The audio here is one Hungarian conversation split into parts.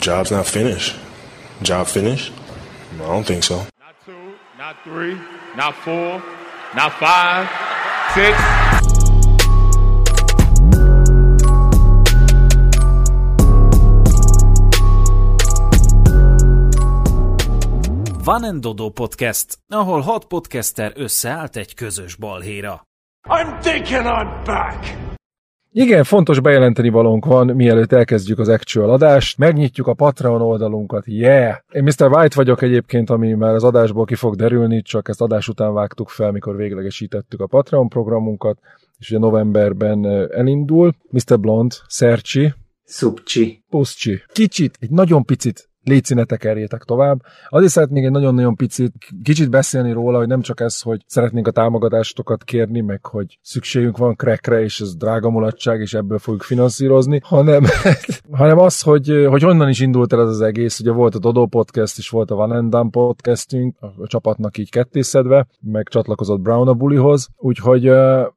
job's not finished. Job finished? I don't think so. Not two, not three, not four, not five, six. Van and Dodo Podcast, ahol hat podcaster összeállt egy közös balhéra. I'm thinking I'm back. Igen, fontos bejelenteni valónk van, mielőtt elkezdjük az actual adást. Megnyitjuk a Patreon oldalunkat, yeah! Én Mr. White vagyok egyébként, ami már az adásból ki fog derülni, csak ezt adás után vágtuk fel, mikor véglegesítettük a Patreon programunkat, és ugye novemberben elindul. Mr. Blond, Szercsi, Szupcsi. Puszcsi. Kicsit, egy nagyon picit légy ne tekerjétek tovább. Azért szeretnék egy nagyon-nagyon picit, kicsit beszélni róla, hogy nem csak ez, hogy szeretnénk a támogatástokat kérni, meg hogy szükségünk van crackre, és ez drága mulatság, és ebből fogjuk finanszírozni, hanem, hanem az, hogy, hogy honnan is indult el ez az egész. Ugye volt a Dodo Podcast, és volt a Van Done podcastünk, a csapatnak így kettészedve, meg csatlakozott Brown a bulihoz, úgyhogy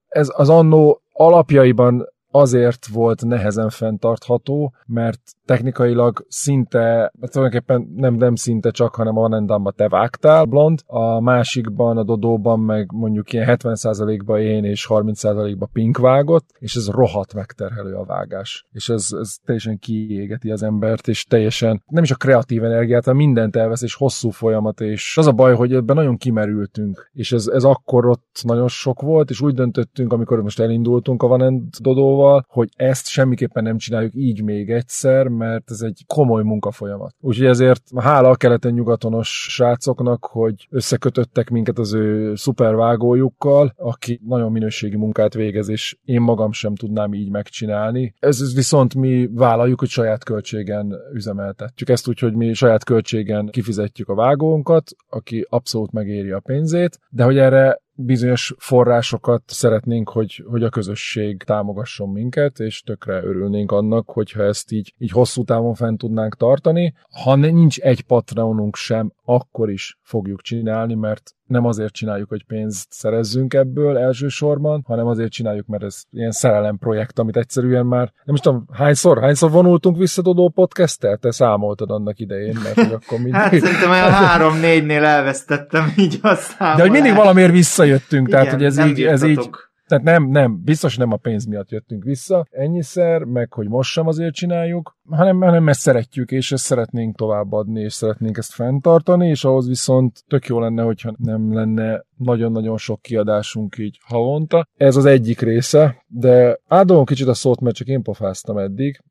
ez az annó alapjaiban azért volt nehezen fenntartható, mert technikailag szinte, tulajdonképpen nem, nem szinte csak, hanem a Vanendamba te vágtál, blond, a másikban, a Dodóban meg mondjuk ilyen 70%-ba én és 30%-ba Pink vágott, és ez rohadt megterhelő a vágás. És ez, ez teljesen kiégeti az embert, és teljesen nem is a kreatív energiát, hanem mindent elvesz, és hosszú folyamat, és az a baj, hogy ebben nagyon kimerültünk, és ez, ez akkor ott nagyon sok volt, és úgy döntöttünk, amikor most elindultunk a Vanend Dodóval, hogy ezt semmiképpen nem csináljuk így még egyszer, mert ez egy komoly munkafolyamat. Úgyhogy ezért hála a keleten-nyugatonos srácoknak, hogy összekötöttek minket az ő szupervágójukkal, aki nagyon minőségi munkát végez, és én magam sem tudnám így megcsinálni. Ez viszont mi vállaljuk, hogy saját költségen üzemeltetjük. Ezt úgy, hogy mi saját költségen kifizetjük a vágónkat, aki abszolút megéri a pénzét, de hogy erre bizonyos forrásokat szeretnénk, hogy, hogy a közösség támogasson minket, és tökre örülnénk annak, hogyha ezt így, így hosszú távon fent tudnánk tartani. Ha nincs egy patronunk sem, akkor is fogjuk csinálni, mert nem azért csináljuk, hogy pénzt szerezzünk ebből elsősorban, hanem azért csináljuk, mert ez ilyen szerelem projekt, amit egyszerűen már, nem is tudom, hányszor, hányszor vonultunk vissza Dodó podcast Te számoltad annak idején, mert akkor mindig... hát szerintem olyan három-négynél elvesztettem így a számolát. De hogy mindig valamiért visszajöttünk, Igen, tehát hogy ez így, ez így, tehát nem, nem, biztos nem a pénz miatt jöttünk vissza ennyiszer, meg hogy most sem azért csináljuk, hanem, hanem ezt szeretjük, és ezt szeretnénk továbbadni, és szeretnénk ezt fenntartani, és ahhoz viszont tök jó lenne, hogyha nem lenne nagyon-nagyon sok kiadásunk így havonta. Ez az egyik része, de átadom kicsit a szót, mert csak én pofáztam eddig,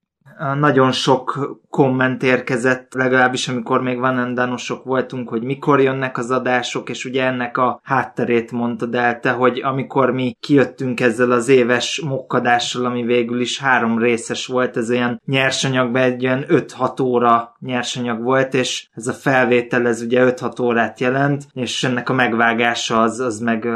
nagyon sok komment érkezett, legalábbis amikor még vanendánosok voltunk, hogy mikor jönnek az adások, és ugye ennek a hátterét mondtad el te, hogy amikor mi kijöttünk ezzel az éves mokkadással, ami végül is három részes volt, ez olyan nyersanyagban egy olyan 5-6 óra nyersanyag volt, és ez a felvétel, ez ugye 5-6 órát jelent, és ennek a megvágása az, az meg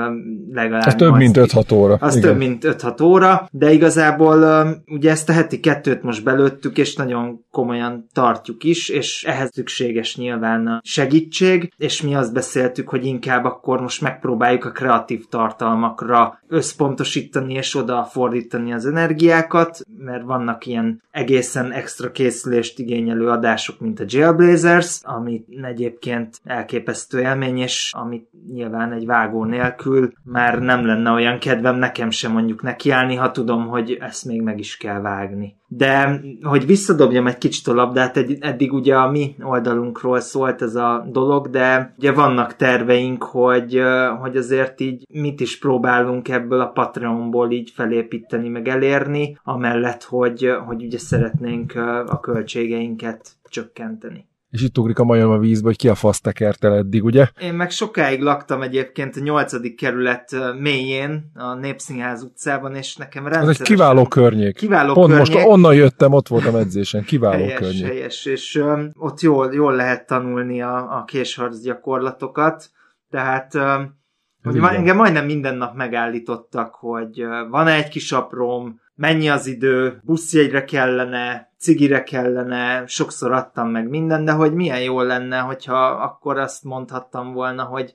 legalább... Ez több mint 5-6 óra. Az Igen. több mint 5-6 óra, de igazából ugye ezt a heti kettőt most belőttük, és nagyon komolyan tartjuk is, és ehhez szükséges nyilván a segítség, és mi azt beszéltük, hogy inkább akkor most megpróbáljuk a kreatív tartalmakra összpontosítani és oda fordítani az energiákat, mert vannak ilyen egészen extra készülést igényelő adások, mint a Jailblazers, ami egyébként elképesztő élmény, és amit nyilván egy vágó nélkül már nem lenne olyan kedvem nekem sem mondjuk nekiállni, ha tudom, hogy ezt még meg is kell vágni. De hogy visszadobjam egy kicsit a labdát, eddig ugye a mi oldalunkról szólt ez a dolog, de ugye vannak terveink, hogy, hogy azért így mit is próbálunk ebből a Patreonból így felépíteni, meg elérni, amellett, hogy, hogy ugye szeretnénk a költségeinket csökkenteni és itt ugrik a majom a vízbe, hogy ki a fasz tekert el eddig, ugye? Én meg sokáig laktam egyébként a nyolcadik kerület mélyén, a Népszínház utcában, és nekem rendszeresen... Ez egy kiváló környék. Kiváló Pont környék. most onnan jöttem, ott voltam edzésen. Kiváló helyes, környék. Helyes, és um, ott jól, jól lehet tanulni a, a késharc gyakorlatokat, tehát um, hogy engem majdnem minden nap megállítottak, hogy van-e egy kis aprom, mennyi az idő, buszjegyre kellene, cigire kellene, sokszor adtam meg minden, de hogy milyen jó lenne, hogyha akkor azt mondhattam volna, hogy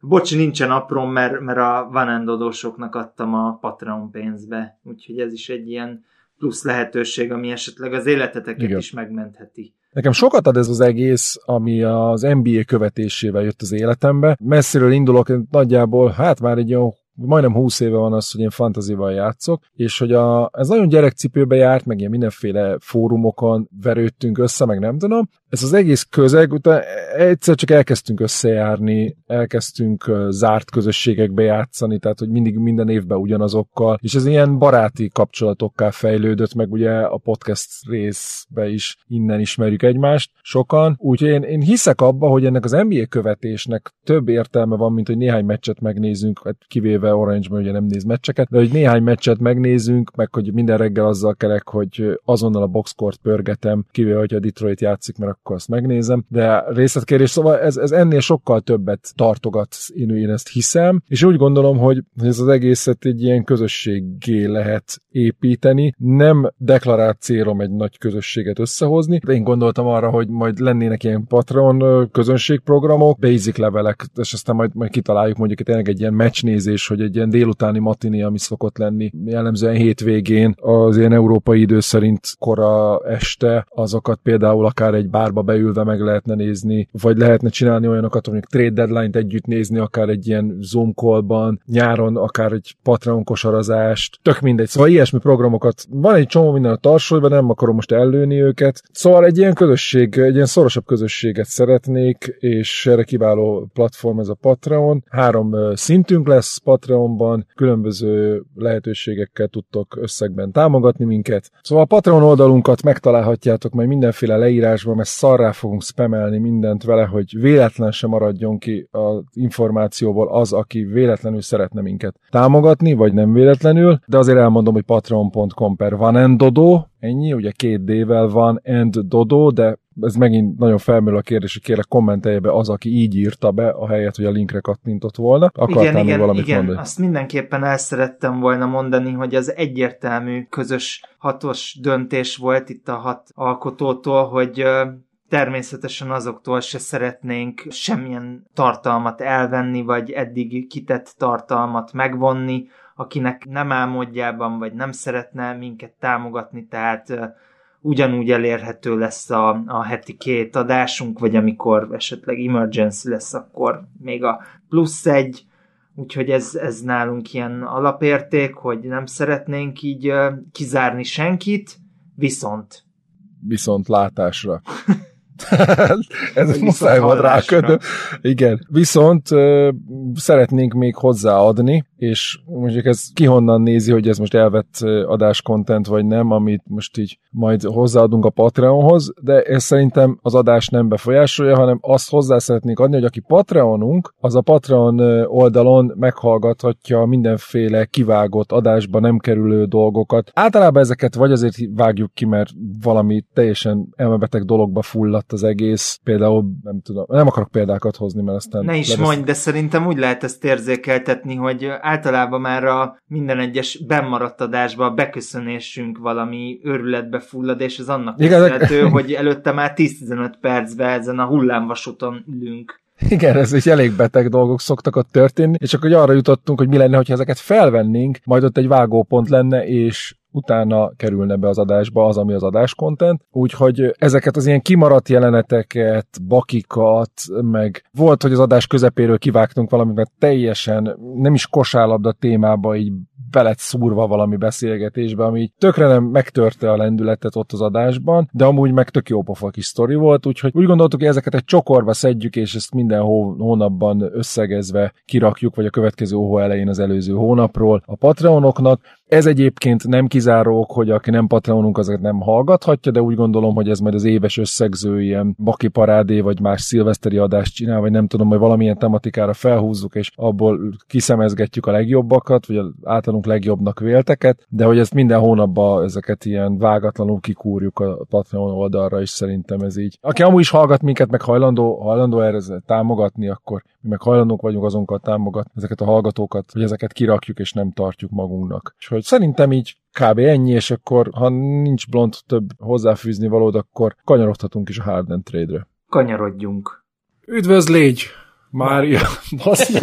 bocs, nincsen aprom, mert, mert a vanendodósoknak adtam a Patreon pénzbe. Úgyhogy ez is egy ilyen plusz lehetőség, ami esetleg az életeteket Igen. is megmentheti. Nekem sokat ad ez az egész, ami az NBA követésével jött az életembe. Messziről indulok, nagyjából, hát már egy olyan majdnem 20 éve van az, hogy én fantazival játszok, és hogy a, ez nagyon gyerekcipőbe járt, meg ilyen mindenféle fórumokon verődtünk össze, meg nem tudom. Ez az egész közeg, utána egyszer csak elkezdtünk összejárni, elkezdtünk zárt közösségekbe játszani, tehát hogy mindig minden évben ugyanazokkal, és ez ilyen baráti kapcsolatokká fejlődött, meg ugye a podcast részbe is innen ismerjük egymást sokan, úgyhogy én, én hiszek abba, hogy ennek az NBA követésnek több értelme van, mint hogy néhány meccset megnézünk, hát kivéve kivéve Orange, ugye nem néz meccseket, de hogy néhány meccset megnézünk, meg hogy minden reggel azzal kelek, hogy azonnal a boxkort pörgetem, kivéve, hogy a Detroit játszik, mert akkor azt megnézem, de részletkérés, szóval ez, ez ennél sokkal többet tartogat, én, én ezt hiszem, és úgy gondolom, hogy ez az egészet egy ilyen közösségé lehet építeni, nem deklarált célom egy nagy közösséget összehozni, de én gondoltam arra, hogy majd lennének ilyen Patreon közönségprogramok, basic levelek, és aztán majd, majd kitaláljuk mondjuk tényleg egy ilyen meccsnézés, hogy egy ilyen délutáni matiné, ami szokott lenni jellemzően hétvégén, az ilyen európai idő szerint kora este, azokat például akár egy bárba beülve meg lehetne nézni, vagy lehetne csinálni olyanokat, mondjuk trade deadline-t együtt nézni, akár egy ilyen Zoom call-ban, nyáron akár egy Patreon kosarazást, tök mindegy. Szóval ilyesmi programokat, van egy csomó minden a tarsolyban, nem akarom most ellőni őket. Szóval egy ilyen közösség, egy ilyen szorosabb közösséget szeretnék, és erre kiváló platform ez a Patreon. Három szintünk lesz, Patreonban, különböző lehetőségekkel tudtok összegben támogatni minket. Szóval a Patreon oldalunkat megtalálhatjátok majd mindenféle leírásban, mert szarrá fogunk spamelni mindent vele, hogy véletlen sem maradjon ki az információból az, aki véletlenül szeretne minket támogatni, vagy nem véletlenül, de azért elmondom, hogy patreon.com per vanendodo, ennyi, ugye két D-vel van and dodo, de ez megint nagyon felmerül a kérdés, hogy kérlek kommentelje be az, aki így írta be, a helyet, hogy a linkre kattintott volna. Akartál igen, igen, valamit igen, mondani? azt mindenképpen el szerettem volna mondani, hogy az egyértelmű közös hatos döntés volt itt a hat alkotótól, hogy természetesen azoktól se szeretnénk semmilyen tartalmat elvenni, vagy eddig kitett tartalmat megvonni, akinek nem álmodjában, vagy nem szeretne minket támogatni, tehát ugyanúgy elérhető lesz a, a heti két adásunk, vagy amikor esetleg emergency lesz, akkor még a plusz egy, úgyhogy ez, ez nálunk ilyen alapérték, hogy nem szeretnénk így kizárni senkit, viszont viszont látásra. Ez muszáj volt rákötni. Igen. Viszont szeretnénk még hozzáadni, és mondjuk ez ki honnan nézi, hogy ez most elvett adás content vagy nem, amit most így majd hozzáadunk a Patreonhoz, de ez szerintem az adás nem befolyásolja, hanem azt hozzá szeretnénk adni, hogy aki Patreonunk, az a Patreon oldalon meghallgathatja mindenféle kivágott adásba nem kerülő dolgokat. Általában ezeket vagy azért vágjuk ki, mert valami teljesen elmebeteg dologba fulladt az egész, például nem tudom, nem akarok példákat hozni, mert aztán... Ne is mondj, de szerintem úgy lehet ezt érzékeltetni, hogy általában már a minden egyes bennmaradt adásban a beköszönésünk valami őrületbe fullad, és ez annak köszönhető, hogy előtte már 10-15 percben ezen a hullámvasúton ülünk. Igen, ez egy elég beteg dolgok szoktak ott történni, és akkor arra jutottunk, hogy mi lenne, ha ezeket felvennénk, majd ott egy vágópont lenne, és utána kerülne be az adásba az, ami az adás content. Úgyhogy ezeket az ilyen kimaradt jeleneteket, bakikat, meg volt, hogy az adás közepéről kivágtunk valamit, mert teljesen nem is kosárlabda témába így belet szúrva valami beszélgetésbe, ami tökre nem megtörte a lendületet ott az adásban, de amúgy meg tök jó pofa kis sztori volt, úgyhogy úgy gondoltuk, hogy ezeket egy csokorba szedjük, és ezt minden hó, hónapban összegezve kirakjuk, vagy a következő hó elején az előző hónapról a Patreonoknak. Ez egyébként nem kizárók, hogy aki nem Patreonunk, azért nem hallgathatja, de úgy gondolom, hogy ez majd az éves összegző ilyen baki parádé, vagy más szilveszteri adást csinál, vagy nem tudom, hogy valamilyen tematikára felhúzzuk, és abból kiszemezgetjük a legjobbakat, vagy általunk legjobbnak vélteket, de hogy ezt minden hónapban ezeket ilyen vágatlanul kikúrjuk a Patreon oldalra, és szerintem ez így. Aki amúgy is hallgat minket, meg hajlandó, hajlandó erre támogatni, akkor mi meg hajlandók vagyunk azonkat támogatni ezeket a hallgatókat, hogy ezeket kirakjuk és nem tartjuk magunknak. És hogy szerintem így kb. ennyi, és akkor ha nincs blond több hozzáfűzni valód, akkor kanyarodhatunk is a Harden trade-re. Kanyarodjunk. Üdvözlégy! Mária, basz meg.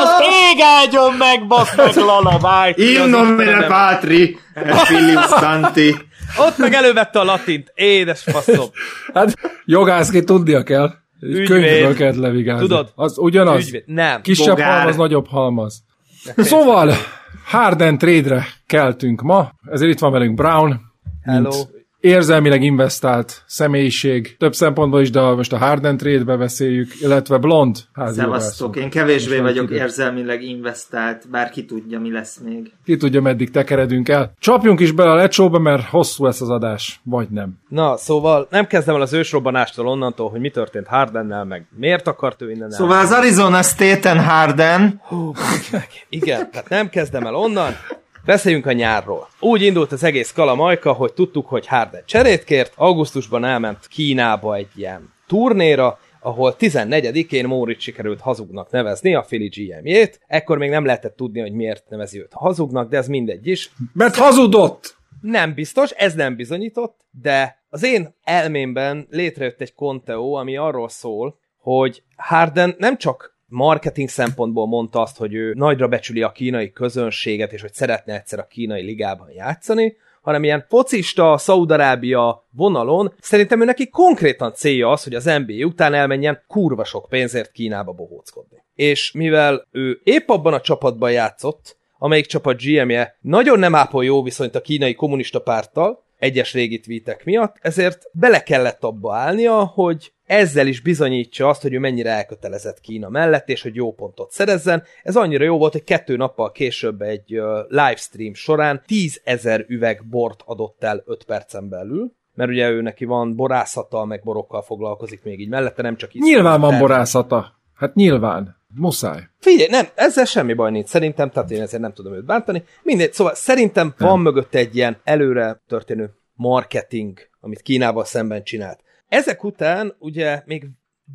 Az ég áldjon meg, basz meg, Lullaby! In nomine patri, filius santi. Ott meg elővette a latint. Édes faszom. Hát jogászként tudnia kell. Ügyvéd. Könyvből kellett levigázni. Tudod? Az ugyanaz. Ügyvéd. Nem. Kisebb Bogár. halmaz, nagyobb halmaz. Szóval, Harden trade-re keltünk ma, ezért itt van velünk Brown, Hello. mint érzelmileg investált személyiség, több szempontból is, de most a Harden trade-be beszéljük, illetve Blond. Szevasztok, én kevésbé Most vagyok van idő. érzelmileg investált, bár ki tudja, mi lesz még. Ki tudja, meddig tekeredünk el. Csapjunk is bele a lecsóba, mert hosszú lesz az adás, vagy nem. Na, szóval nem kezdem el az ősrobbanástól onnantól, hogy mi történt Hardennel, meg miért akart ő innen Szóval az Arizona State-en Harden, Igen, tehát nem kezdem el onnan. Beszéljünk a nyárról. Úgy indult az egész kalamajka, hogy tudtuk, hogy Harden cserét kért, augusztusban elment Kínába egy ilyen turnéra, ahol 14-én Mórit sikerült hazugnak nevezni, a Philly GM-jét. Ekkor még nem lehetett tudni, hogy miért nevezi őt hazugnak, de ez mindegy is. Mert hazudott! Nem biztos, ez nem bizonyított, de az én elmémben létrejött egy konteó, ami arról szól, hogy Harden nem csak marketing szempontból mondta azt, hogy ő nagyra becsüli a kínai közönséget, és hogy szeretne egyszer a kínai ligában játszani, hanem ilyen focista, Szaudarábia vonalon, szerintem ő neki konkrétan célja az, hogy az NBA után elmenjen kurva sok pénzért Kínába bohóckodni. És mivel ő épp abban a csapatban játszott, amelyik csapat GM-je nagyon nem ápol jó viszonyt a kínai kommunista párttal, egyes régi tweetek miatt, ezért bele kellett abba állnia, hogy ezzel is bizonyítsa azt, hogy ő mennyire elkötelezett Kína mellett, és hogy jó pontot szerezzen. Ez annyira jó volt, hogy kettő nappal később egy livestream során 10 ezer üveg bort adott el 5 percen belül, mert ugye ő neki van borászata, meg borokkal foglalkozik még így mellette, nem csak iszol, Nyilván van borászata. Hát nyilván. Muszáj. Figyelj, nem, ezzel semmi baj nincs, szerintem, tehát én ezért nem tudom őt bántani. Mindegy, szóval szerintem nem. van mögött egy ilyen előre történő marketing, amit Kínával szemben csinált. Ezek után ugye még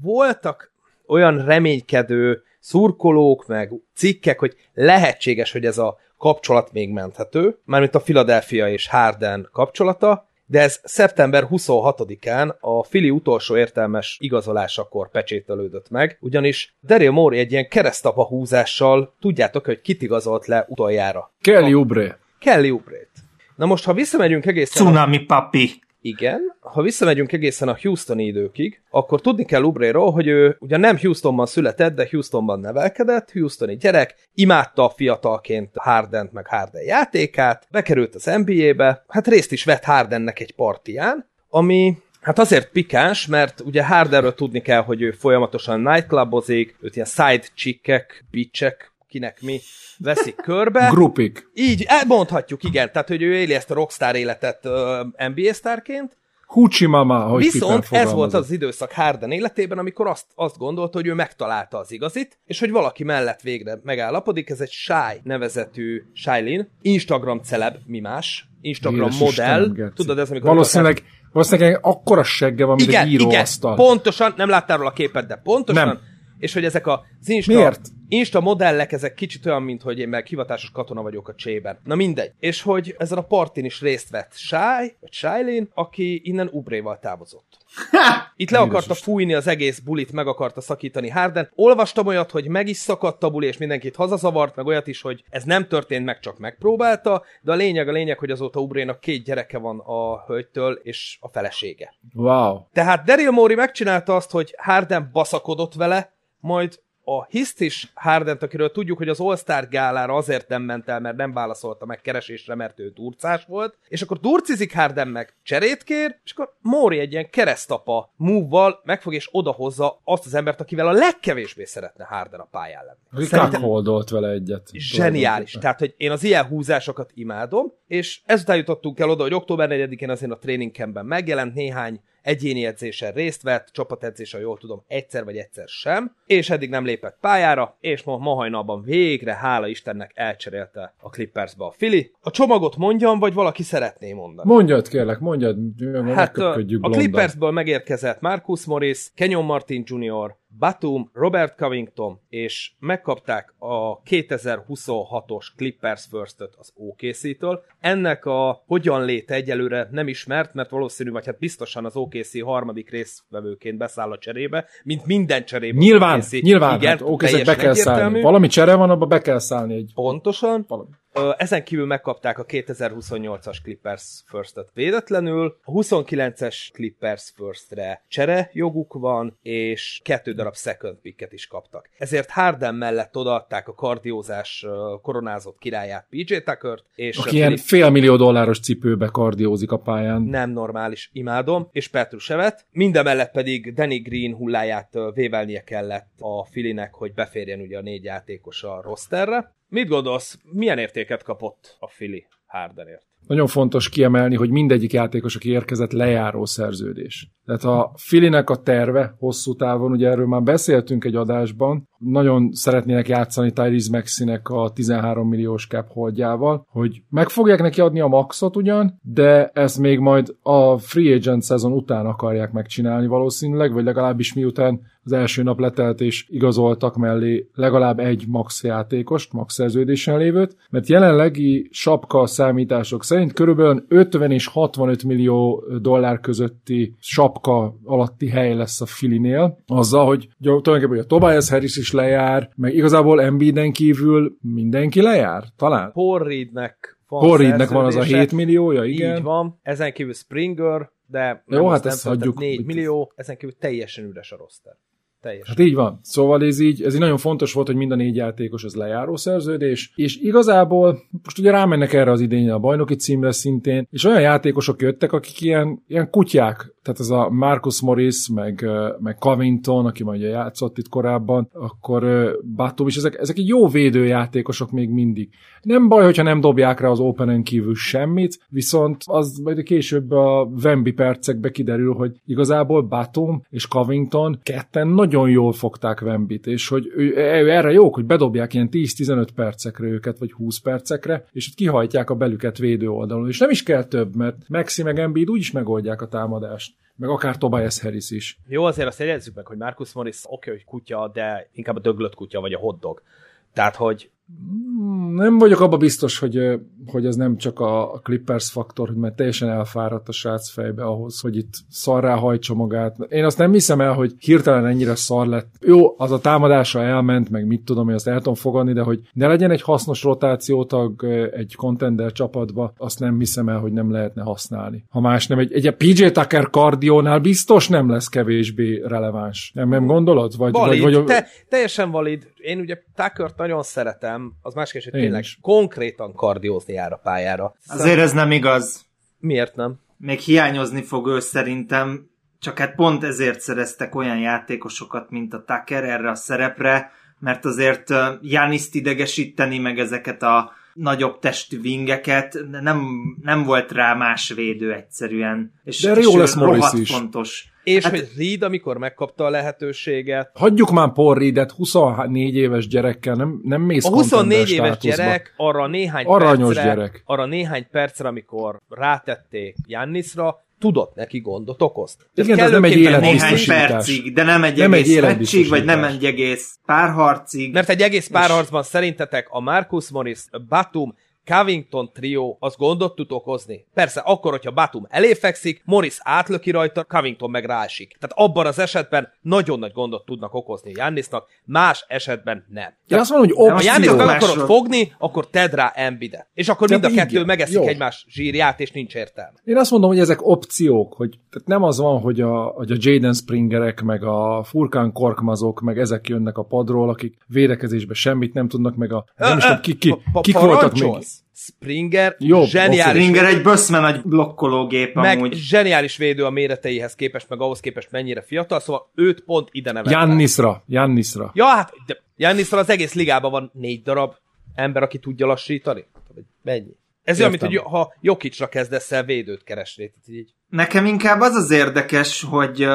voltak olyan reménykedő szurkolók, meg cikkek, hogy lehetséges, hogy ez a kapcsolat még menthető, mármint a Philadelphia és Harden kapcsolata, de ez szeptember 26-án a Fili utolsó értelmes igazolásakor pecsételődött meg, ugyanis Daryl Morey egy ilyen keresztapa húzással tudjátok, hogy kit igazolt le utoljára. Kelly Oubre. Kelly Oubre-t. Na most, ha visszamegyünk egészen... a- Tsunami papi. Igen, ha visszamegyünk egészen a Houstoni időkig, akkor tudni kell Ubréról, hogy ő ugye nem Houstonban született, de Houstonban nevelkedett, Houstoni gyerek, imádta a fiatalként Hardent meg Harden játékát, bekerült az NBA-be, hát részt is vett Hardennek egy partiján, ami Hát azért pikáns, mert ugye Hardenről tudni kell, hogy ő folyamatosan nightclubozik, őt ilyen side chickek, bitchek, kinek mi veszik körbe. Grupik. Így, elmondhatjuk, igen. Tehát, hogy ő éli ezt a rockstar életet uh, NBA sztárként. Húcsi mama, hogy Viszont ez volt az időszak Harden életében, amikor azt, azt gondolta, hogy ő megtalálta az igazit, és hogy valaki mellett végre megállapodik. Ez egy Shy nevezetű Shailin, Instagram celeb, mi más, Instagram Édes modell. Istenem. Tudod, ez amikor... Valószínűleg, valószínűleg akkora segge van, mint igen, egy igen, íróasztal. pontosan, nem láttál róla a képet, de pontosan. Nem. És hogy ezek az Insta, Miért? Insta modellek, ezek kicsit olyan, mint hogy én meg hivatásos katona vagyok a csében. Na mindegy. És hogy ezen a partin is részt vett Shy, vagy Shailin, aki innen Ubréval távozott. Itt le akarta fújni az egész bulit, meg akarta szakítani Harden. Olvastam olyat, hogy meg is szakadt a buli, és mindenkit hazazavart, meg olyat is, hogy ez nem történt meg, csak megpróbálta, de a lényeg a lényeg, hogy azóta Ubrénak két gyereke van a hölgytől, és a felesége. Wow. Tehát Daryl Morey megcsinálta azt, hogy Harden baszakodott vele, majd a Hiszt is Hardent, akiről tudjuk, hogy az All-Star gálára azért nem ment el, mert nem válaszolta meg keresésre, mert ő turcás volt, és akkor turcizik Harden meg cserét kér, és akkor Morey egy ilyen keresztapa move-val megfog és odahozza azt az embert, akivel a legkevésbé szeretne Harden a pályán lenni. Rikák holdolt vele egyet. Zseniális. Tehát, hogy én az ilyen húzásokat imádom, és ezután jutottunk el oda, hogy október 4-én azért a training megjelent néhány egyéni edzésen részt vett, csapatedzésen, jól tudom, egyszer vagy egyszer sem, és eddig nem lépett pályára, és ma, ma hajnalban végre, hála Istennek elcserélte a Clippersbe a Fili. A csomagot mondjam, vagy valaki szeretné mondani? Mondjad kérlek, mondjad, Hát a, a. Clippersből megérkezett Marcus Morris, Kenyon Martin Jr., Batum, Robert Covington, és megkapták a 2026-os Clippers First-öt az OKC-től. Ennek a hogyan lét egyelőre nem ismert, mert valószínű, vagy hát biztosan az OKC harmadik részvevőként beszáll a cserébe, mint minden cserébe. Nyilván, OKC. nyilván, Igen, hát OKC be kell szállni. egyértelmű. Valami csere van, abba be kell szállni egy Pontosan. valami. Ezen kívül megkapták a 2028-as Clippers First-et védetlenül, a 29-es Clippers First-re csere joguk van, és kettő darab second picket is kaptak. Ezért Harden mellett odaadták a kardiózás koronázott királyát PJ Tuckert, és Aki ilyen félmillió dolláros cipőbe kardiózik a pályán. nem normális, imádom, és Petrusevet. Mindemellett pedig Danny Green hulláját vévelnie kellett a Filinek, hogy beférjen ugye a négy játékos a rosterre. Mit gondolsz, milyen értéket kapott a Fili Hardenért? Nagyon fontos kiemelni, hogy mindegyik játékos, aki érkezett, lejáró szerződés. Tehát a Filinek a terve hosszú távon, ugye erről már beszéltünk egy adásban, nagyon szeretnének játszani Tyrese Maxinek a 13 milliós cap holdjával, hogy meg fogják neki adni a maxot ugyan, de ezt még majd a free agent szezon után akarják megcsinálni valószínűleg, vagy legalábbis miután az első nap letelt és igazoltak mellé legalább egy max játékost, max szerződésen lévőt, mert jelenlegi sapka számítások szerint körülbelül 50 és 65 millió dollár közötti sapka alatti hely lesz a Filinél, azzal, hogy tulajdonképpen a Tobias Harris is lejár, meg igazából Embiiden kívül mindenki lejár, talán. Reednek van Reednek van az a szerződése, 7 milliója, igen. Így van. Ezen kívül Springer, de Jó, hát ezt hagyjuk. tehát 4 millió, ezen kívül teljesen üres a roster. Teljesen. Hát így van. Szóval ez így, ez így nagyon fontos volt, hogy mind a négy játékos az lejáró szerződés, és igazából most ugye rámennek erre az idényre a bajnoki címre szintén, és olyan játékosok jöttek, akik ilyen, ilyen kutyák, tehát ez a Marcus Morris, meg, meg Covington, aki majd játszott itt korábban, akkor Batum is, ezek, ezek egy jó védőjátékosok még mindig. Nem baj, hogyha nem dobják rá az Openen kívül semmit, viszont az majd később a Wemby percekbe kiderül, hogy igazából Batum és Covington ketten nagyon jól fogták Wembit, és hogy ő, erre jók, hogy bedobják ilyen 10-15 percekre őket, vagy 20 percekre, és ott kihajtják a belüket védő oldalon. És nem is kell több, mert Maxi meg Embiid úgyis megoldják a támadást. Meg akár Tobias Harris is. Jó, azért azt jegyezzük meg, hogy Marcus Morris oké, okay, hogy kutya, de inkább a döglött kutya, vagy a hotdog. Tehát, hogy Nem vagyok abba biztos, hogy, hogy ez nem csak a a Clippers faktor, hogy mert teljesen elfáradt a srác fejbe ahhoz, hogy itt szarrá hajtsa magát. Én azt nem hiszem el, hogy hirtelen ennyire szar lett. Jó, az a támadása elment, meg mit tudom, én azt el tudom fogadni, de hogy ne legyen egy hasznos rotációtag egy contender csapatba, azt nem hiszem el, hogy nem lehetne használni. Ha más nem, egy, egy PJ Tucker kardiónál biztos nem lesz kevésbé releváns. Nem, nem gondolod? Vagy, valid, vagy, vagy, te, teljesen valid. Én ugye Tuckert nagyon szeretem, az más kérdés, hogy Én tényleg is. konkrétan kardiózni jár a pályára. Azért ez nem igaz. Miért nem? Még hiányozni fog ő szerintem, csak hát pont ezért szereztek olyan játékosokat, mint a Tucker erre a szerepre, mert azért Janiszt idegesíteni, meg ezeket a nagyobb testű vingeket, nem, nem volt rá más védő egyszerűen. És, De erre és jó lesz Morris is. fontos. És Hát- hogy Reed, amikor megkapta a lehetőséget, Hagyjuk már Paul Reedet, 24 éves gyerekkel, nem, nem mész a 24 contender éves státuszba. gyerek arra néhány Aranyos percre, gyerek. arra néhány percre, amikor rátették Jannisra, tudott neki gondot okozni. Igen, ez nem egy Kellőképpen Néhány életbiztosítás. percig, de nem egy Nem egy egész meccsig, vagy nem életbiztosítás. egy egész párharcig. Mert egy egész párharcban szerintetek a Marcus Morris, Batum, Covington trió az gondot tud okozni. Persze, akkor, hogyha Batum eléfekszik, Morris átlöki rajta, Covington meg rásik. Tehát abban az esetben nagyon nagy gondot tudnak okozni Jannisnak, más esetben nem. Én azt mondom, hogy Nem, Ha Jannis másról. akarod fogni, akkor tedd rá Embidet. És akkor mind a Tehát kettő igen, megeszik jó. egymás zsírját, és nincs értelme. Én azt mondom, hogy ezek opciók, hogy tehát nem az van, hogy a, hogy a Jaden Springerek, meg a Furkan Korkmazok, meg ezek jönnek a padról, akik védekezésbe semmit nem tudnak, meg a nem is tudom, ki, ki, kik voltak még. Springer Jó, zseniális, Springer egy böszme nagy blokkológép meg amúgy. zseniális védő a méreteihez képest, meg ahhoz képest mennyire fiatal, szóval őt pont ide nevettem. Jannisra, Jannisra. Ja, hát de Jannisról az egész ligában van négy darab ember, aki tudja lassítani. Mennyi? Ez olyan, mint hogy ha Jokicsra kezdesz el védőt keresni. Tehát így. Nekem inkább az az érdekes, hogy,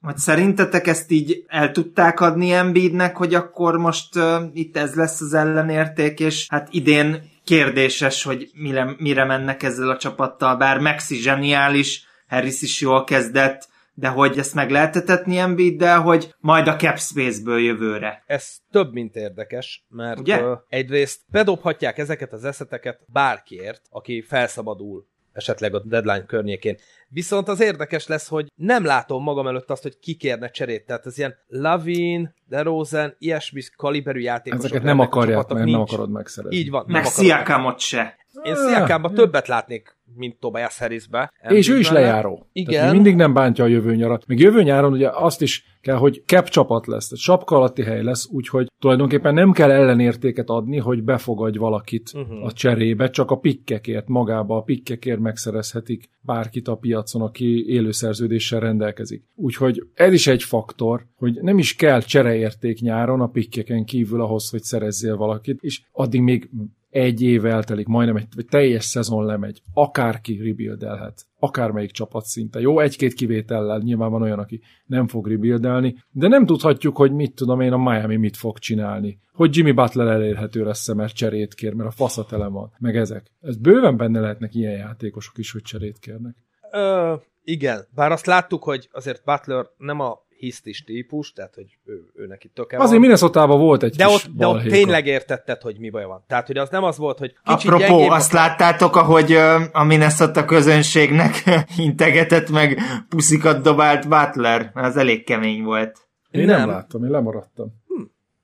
hogy szerintetek ezt így el tudták adni Embiidnek, hogy akkor most uh, itt ez lesz az ellenérték, és hát idén kérdéses, hogy mire, mire mennek ezzel a csapattal, bár Maxi zseniális, Harris is jól kezdett, de hogy ezt meg lehetetni Embiiddel, hogy majd a cap space-ből jövőre. Ez több, mint érdekes, mert Ugye? uh, egyrészt bedobhatják ezeket az eszeteket bárkiért, aki felszabadul esetleg a deadline környékén. Viszont az érdekes lesz, hogy nem látom magam előtt azt, hogy ki kérne cserét. Tehát az ilyen Lavin, DeRozan, ilyesmi kaliberű játékosok. Ezeket nem akarják, mert nem nincs. akarod megszerezni. Így van. Meg nem. Sziakamot se. Én Sziakámban többet látnék, mint Tobias Harrisbe. És ő is lejáró. Igen. Tehát mindig nem bántja a jövő nyarat. Még jövő nyáron ugye azt is kell, hogy cap csapat lesz, tehát sapka alatti hely lesz, úgyhogy tulajdonképpen nem kell ellenértéket adni, hogy befogadj valakit uh-huh. a cserébe, csak a pikkekért, magába a pikkekért megszerezhetik bárkit a piacon, aki élőszerződéssel rendelkezik. Úgyhogy ez is egy faktor, hogy nem is kell csereérték nyáron a pikkeken kívül ahhoz, hogy szerezzél valakit, és addig még egy év eltelik, majdnem egy vagy teljes szezon lemegy. Akárki rebuildelhet. Akármelyik csapat szinte. Jó, egy-két kivétellel, nyilván van olyan, aki nem fog rebuildelni, de nem tudhatjuk, hogy mit tudom én, a Miami mit fog csinálni. Hogy Jimmy Butler elérhető lesz mert cserét kér, mert a fasza tele van, meg ezek. Ez bőven benne lehetnek ilyen játékosok is, hogy cserét kérnek. Ö, igen, bár azt láttuk, hogy azért Butler nem a hisztis típus, tehát hogy ő, ő neki töke Azért minnesota volt egy de kis ott, de ott tényleg értetted, hogy mi baj van. Tehát, hogy az nem az volt, hogy kicsit Apropó, gyengébb azt a... láttátok, ahogy a Minnesota közönségnek integetett, meg puszikat dobált Butler? Az elég kemény volt. Én nem. Nem. láttam, én lemaradtam.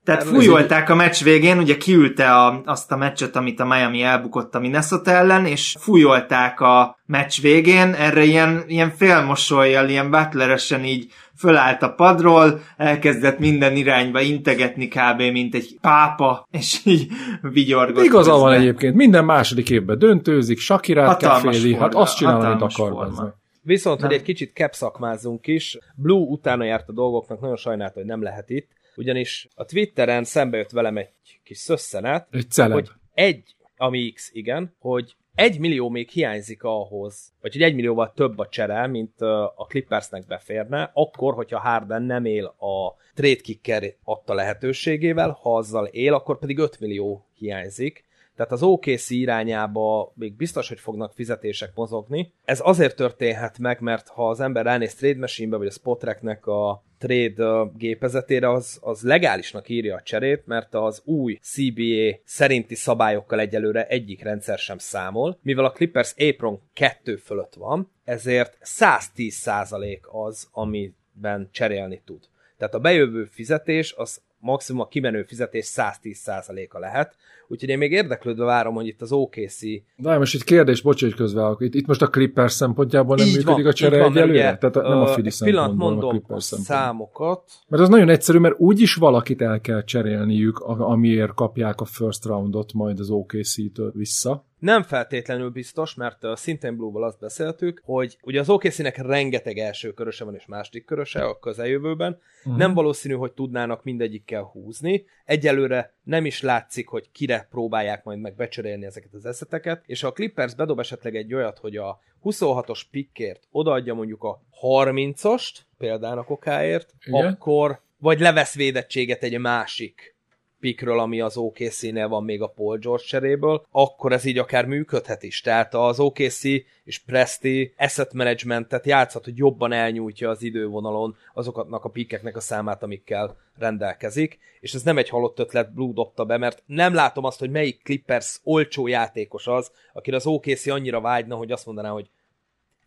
Tehát Erről fújolták a meccs végén, ugye kiülte a, azt a meccset, amit a Miami elbukott a Minnesota ellen, és fújolták a meccs végén, erre ilyen, ilyen félmosolyjal, ilyen butleresen így fölállt a padról, elkezdett minden irányba integetni kb. mint egy pápa, és így vigyorgott. Igaza van egyébként, minden második évben döntőzik, Sakirát keféli, hát azt csinál, amit akar. Viszont, hogy Nem. egy kicsit capszakmázzunk is, Blue utána járt a dolgoknak, nagyon sajnálta, hogy nem lehet itt, ugyanis a Twitteren szembe jött velem egy kis szösszenet, Egy celeb. hogy egy, ami X, igen, hogy egy millió még hiányzik ahhoz, vagy hogy egy millióval több a csere, mint a Clippersnek beférne, akkor, hogyha Harden nem él a trade kicker adta lehetőségével, ha azzal él, akkor pedig 5 millió hiányzik. Tehát az OKC irányába még biztos, hogy fognak fizetések mozogni. Ez azért történhet meg, mert ha az ember ránéz Trade Machine-be, vagy a Spotracknek a trade gépezetére, az, az legálisnak írja a cserét, mert az új CBA szerinti szabályokkal egyelőre egyik rendszer sem számol. Mivel a Clippers apron 2 fölött van, ezért 110% az, amiben cserélni tud. Tehát a bejövő fizetés az maximum a kimenő fizetés 110%-a lehet, úgyhogy én még érdeklődve várom, hogy itt az OKC De most itt kérdés, bocs, hogy közvállok. Itt, itt most a Clippers szempontjából nem Így működik van, a csere van, egyelőre? ugye, Tehát nem a Fili szempontból, mondom a Clippers szempontból. számokat. Mert az nagyon egyszerű, mert úgyis valakit el kell cserélniük, amiért kapják a first roundot majd az OKC-től vissza. Nem feltétlenül biztos, mert uh, szintén Blue-val azt beszéltük, hogy ugye az OKC-nek rengeteg első köröse van és második köröse a közeljövőben. Uh-huh. Nem valószínű, hogy tudnának mindegyikkel húzni. Egyelőre nem is látszik, hogy kire próbálják majd meg becserélni ezeket az eszeteket, és ha a Clippers bedob esetleg egy olyat, hogy a 26-os pickért odaadja mondjuk a 30-ost, példának okáért, Igen. akkor vagy levesz védettséget egy másik pickről, ami az OKC-nél van még a Paul George cseréből, akkor ez így akár működhet is. Tehát az OKC és Presti asset managementet játszhat, hogy jobban elnyújtja az idővonalon azoknak a pikkeknek a számát, amikkel rendelkezik, és ez nem egy halott ötlet, Blue dobta be, mert nem látom azt, hogy melyik Clippers olcsó játékos az, akire az OKC annyira vágyna, hogy azt mondaná, hogy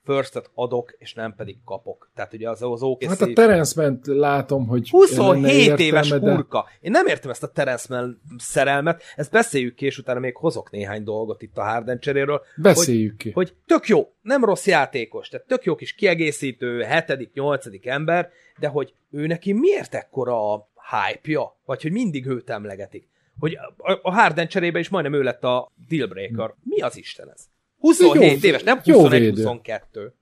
firstet adok, és nem pedig kapok. Tehát ugye az, az OKC... Hát a Terence Ment látom, hogy 27 lenne éves értelme, de- hurka. Én nem értem ezt a Terence szerelmet, ezt beszéljük ki, és utána még hozok néhány dolgot itt a Harden cseréről. Beszéljük hogy, ki. Hogy tök jó, nem rossz játékos, tehát tök jó kis kiegészítő, hetedik, nyolcadik ember, de hogy ő neki miért ekkora a hype-ja? Vagy hogy mindig őt emlegetik? Hogy a- a Harden cserébe is majdnem ő lett a dealbreaker. Mi az Isten ez? 27 Jó- éves, nem jó védő. 21-22.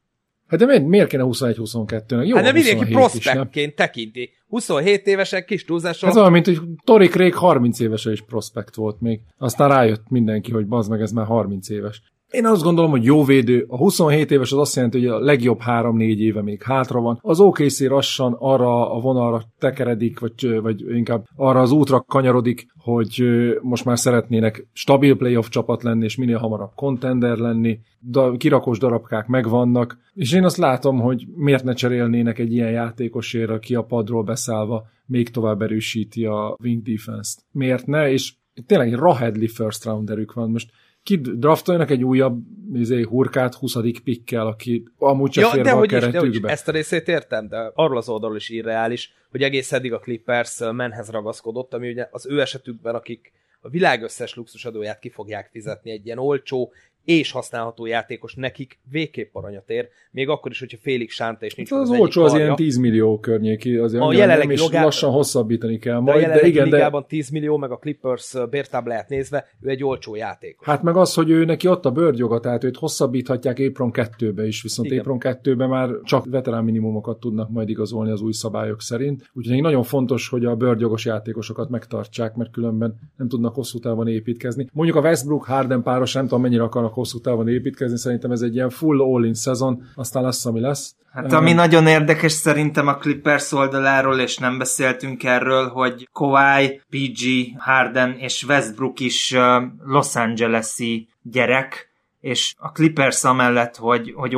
Hát de miért, miért kéne 21-22-nek? Jó, Hát van mindenki 27 is, nem? prospektként tekinti. 27 évesen kis túlzással. Ez olyan, mint hogy Tori Craig 30 évesen is prospekt volt még. Aztán rájött mindenki, hogy bazd meg, ez már 30 éves. Én azt gondolom, hogy jó védő. A 27 éves az azt jelenti, hogy a legjobb 3-4 éve még hátra van. Az OKC lassan arra a vonalra tekeredik, vagy, vagy inkább arra az útra kanyarodik, hogy most már szeretnének stabil playoff csapat lenni, és minél hamarabb contender lenni. Da, kirakós darabkák megvannak, és én azt látom, hogy miért ne cserélnének egy ilyen játékosért, aki a padról beszállva még tovább erősíti a wing defense-t. Miért ne? És tényleg egy Rahedli first rounderük van. Most ki draftoljanak egy újabb izé, hurkát 20. pikkel, aki amúgy csak ja, fér de a hogy is, de keretükbe. ezt a részét értem, de arról az oldalról is irreális, hogy egész eddig a Clippers menhez ragaszkodott, ami ugye az ő esetükben, akik a világ összes luxusadóját ki fogják fizetni egy ilyen olcsó, és használható játékos nekik végképp aranyat ér, még akkor is, hogyha félig sánta és nincs Hát az az olcsó az ilyen 10 millió környéki, azért A jelenlegi nem, és logá- lassan hosszabbítani kell De a majd, de, igen, de ligában 10 millió, meg a Clippers bértábláját nézve, ő egy olcsó játékos. Hát meg az, hogy ő neki ott a bőrjoga, tehát őt hosszabbíthatják Apron 2-be is, viszont Igen. Apron 2-be már csak veterán minimumokat tudnak majd igazolni az új szabályok szerint. Úgyhogy nagyon fontos, hogy a bőrjogos játékosokat megtartsák, mert különben nem tudnak hosszú távon építkezni. Mondjuk a Westbrook Harden páros nem tudom mennyire akarnak hosszú távon építkezni, szerintem ez egy ilyen full all-in szezon, aztán lesz, ami lesz. Hát ami nagyon érdekes szerintem a Clippers oldaláról, és nem beszéltünk erről, hogy Kawhi, PG, Harden és Westbrook is Los Angeles-i gyerek, és a Clippers amellett, hogy, hogy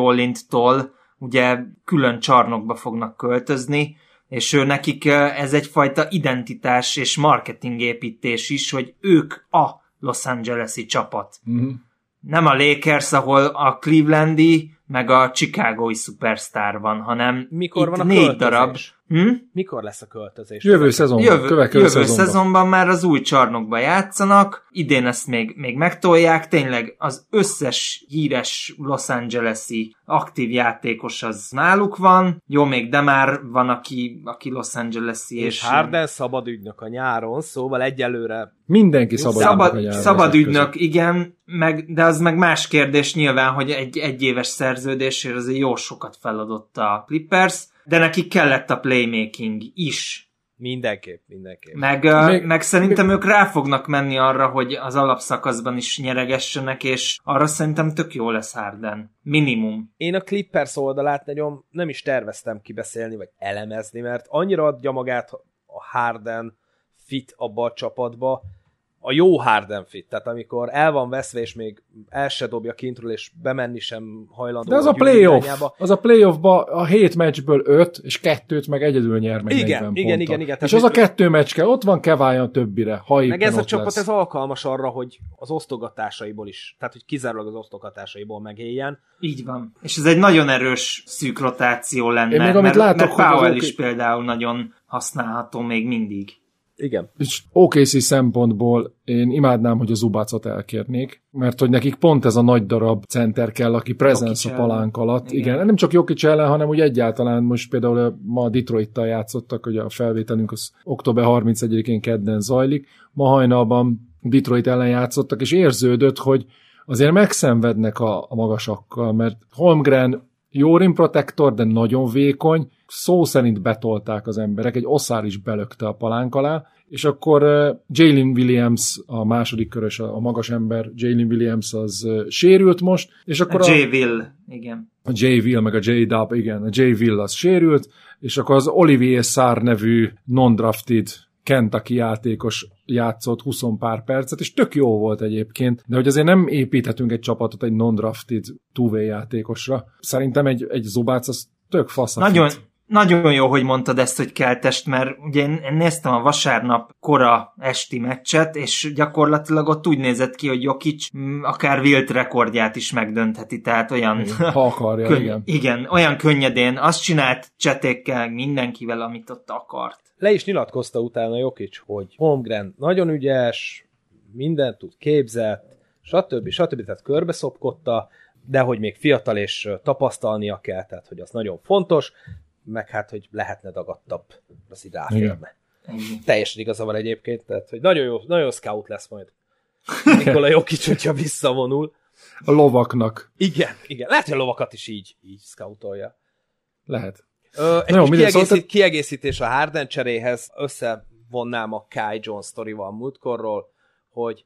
tol, ugye külön csarnokba fognak költözni, és ő nekik ez egyfajta identitás és marketingépítés is, hogy ők a Los Angeles-i csapat. Uh-huh. Nem a Lakers, ahol a Clevelandi, meg a Chicagói szupersztár van, hanem Mikor itt van a négy költözés? darab. Hm? Mikor lesz a költözés? Jövő szezonban, Jövő, következő jövő szezonban. szezonban már az új csarnokba játszanak, idén ezt még, még megtolják, tényleg az összes híres Los Angeles-i aktív játékos az náluk van, jó, még de már van, aki, aki Los Angeles-i, És, és Harden szabad ügynök a nyáron, szóval egyelőre Mindenki szabad, Szabad, ügynök a szabad ügynök, igen, meg, de az meg más kérdés nyilván, hogy egy egyéves szerződésért azért jó sokat feladott a Clippers, de neki kellett a playmaking is. mindenképp, mindenképp. Meg, még, Még- meg szerintem ők rá fognak menni arra, hogy az alapszakaszban is nyeregessenek, és arra szerintem tök jó lesz Harden. Minimum. Én a Clippers oldalát nagyon nem is terveztem kibeszélni, vagy elemezni, mert annyira adja magát a Harden fit abba a csapatba, a jó Harden fit, tehát amikor el van veszve, és még el se dobja kintről, és bemenni sem hajlandó. De az a playoff, irányába. az a playoffba a hét meccsből öt, és kettőt meg egyedül nyer meg Igen, 40 igen, ponttal. igen, igen, És az a kettő meccs kell, ott van Kevályan a többire, ha éppen Meg ez a csapat, lesz. ez alkalmas arra, hogy az osztogatásaiból is, tehát hogy kizárólag az osztogatásaiból megéljen. Így van. És ez egy nagyon erős szűk rotáció lenne, Én még amit mert, látok, mert Powell is például nagyon használható még mindig. Igen. És OKC szempontból én imádnám, hogy a Zubacot elkérnék, mert hogy nekik pont ez a nagy darab center kell, aki presence a palánk alatt. Igen. Igen. Igen, nem csak Jokic ellen, hanem úgy egyáltalán most például ma Detroit-tal játszottak, hogy a felvételünk az október 31-én kedden zajlik, ma hajnalban Detroit ellen játszottak, és érződött, hogy azért megszenvednek a, a magasakkal, mert Holmgren jó rim protector, de nagyon vékony, szó szerint betolták az emberek, egy oszár is belökte a palánk alá, és akkor Jalen Williams, a második körös, a, magas ember, Jalen Williams az sérült most, és akkor A J. Will, igen. a J. Will, meg a J. Dub, igen, a J. Will az sérült, és akkor az Olivier Szár nevű non-drafted Kentucky játékos játszott 20 pár percet, és tök jó volt egyébként, de hogy azért nem építhetünk egy csapatot egy non-drafted two játékosra. Szerintem egy, egy Zubác az tök fasz. Nagyon, nagyon jó, hogy mondtad ezt, hogy keltest, mert ugye én néztem a vasárnap kora esti meccset, és gyakorlatilag ott úgy nézett ki, hogy Jokic mm, akár Wilt rekordját is megdöntheti, tehát olyan... Ha akarja, könny- igen. igen, olyan könnyedén azt csinált csetékkel, mindenkivel, amit ott akart. Le is nyilatkozta utána Jokic, hogy Holmgren nagyon ügyes, mindent tud, képzett, stb. stb. Tehát körbeszopkodta, de hogy még fiatal és tapasztalnia kell, tehát hogy az nagyon fontos, meg hát, hogy lehetne dagadtabb, az így ráférne. Teljesen igaza van egyébként, tehát hogy nagyon jó, nagyon scout lesz majd. Nikola Jokic, hogyha visszavonul. A lovaknak Igen, igen. Lehet, hogy a lovakat is így, így scoutolja. lehet. Ö, egy jó, kiegészít, szóval te- kiegészítés a Harden cseréhez, összevonnám a Kai Jones sztorival múltkorról, hogy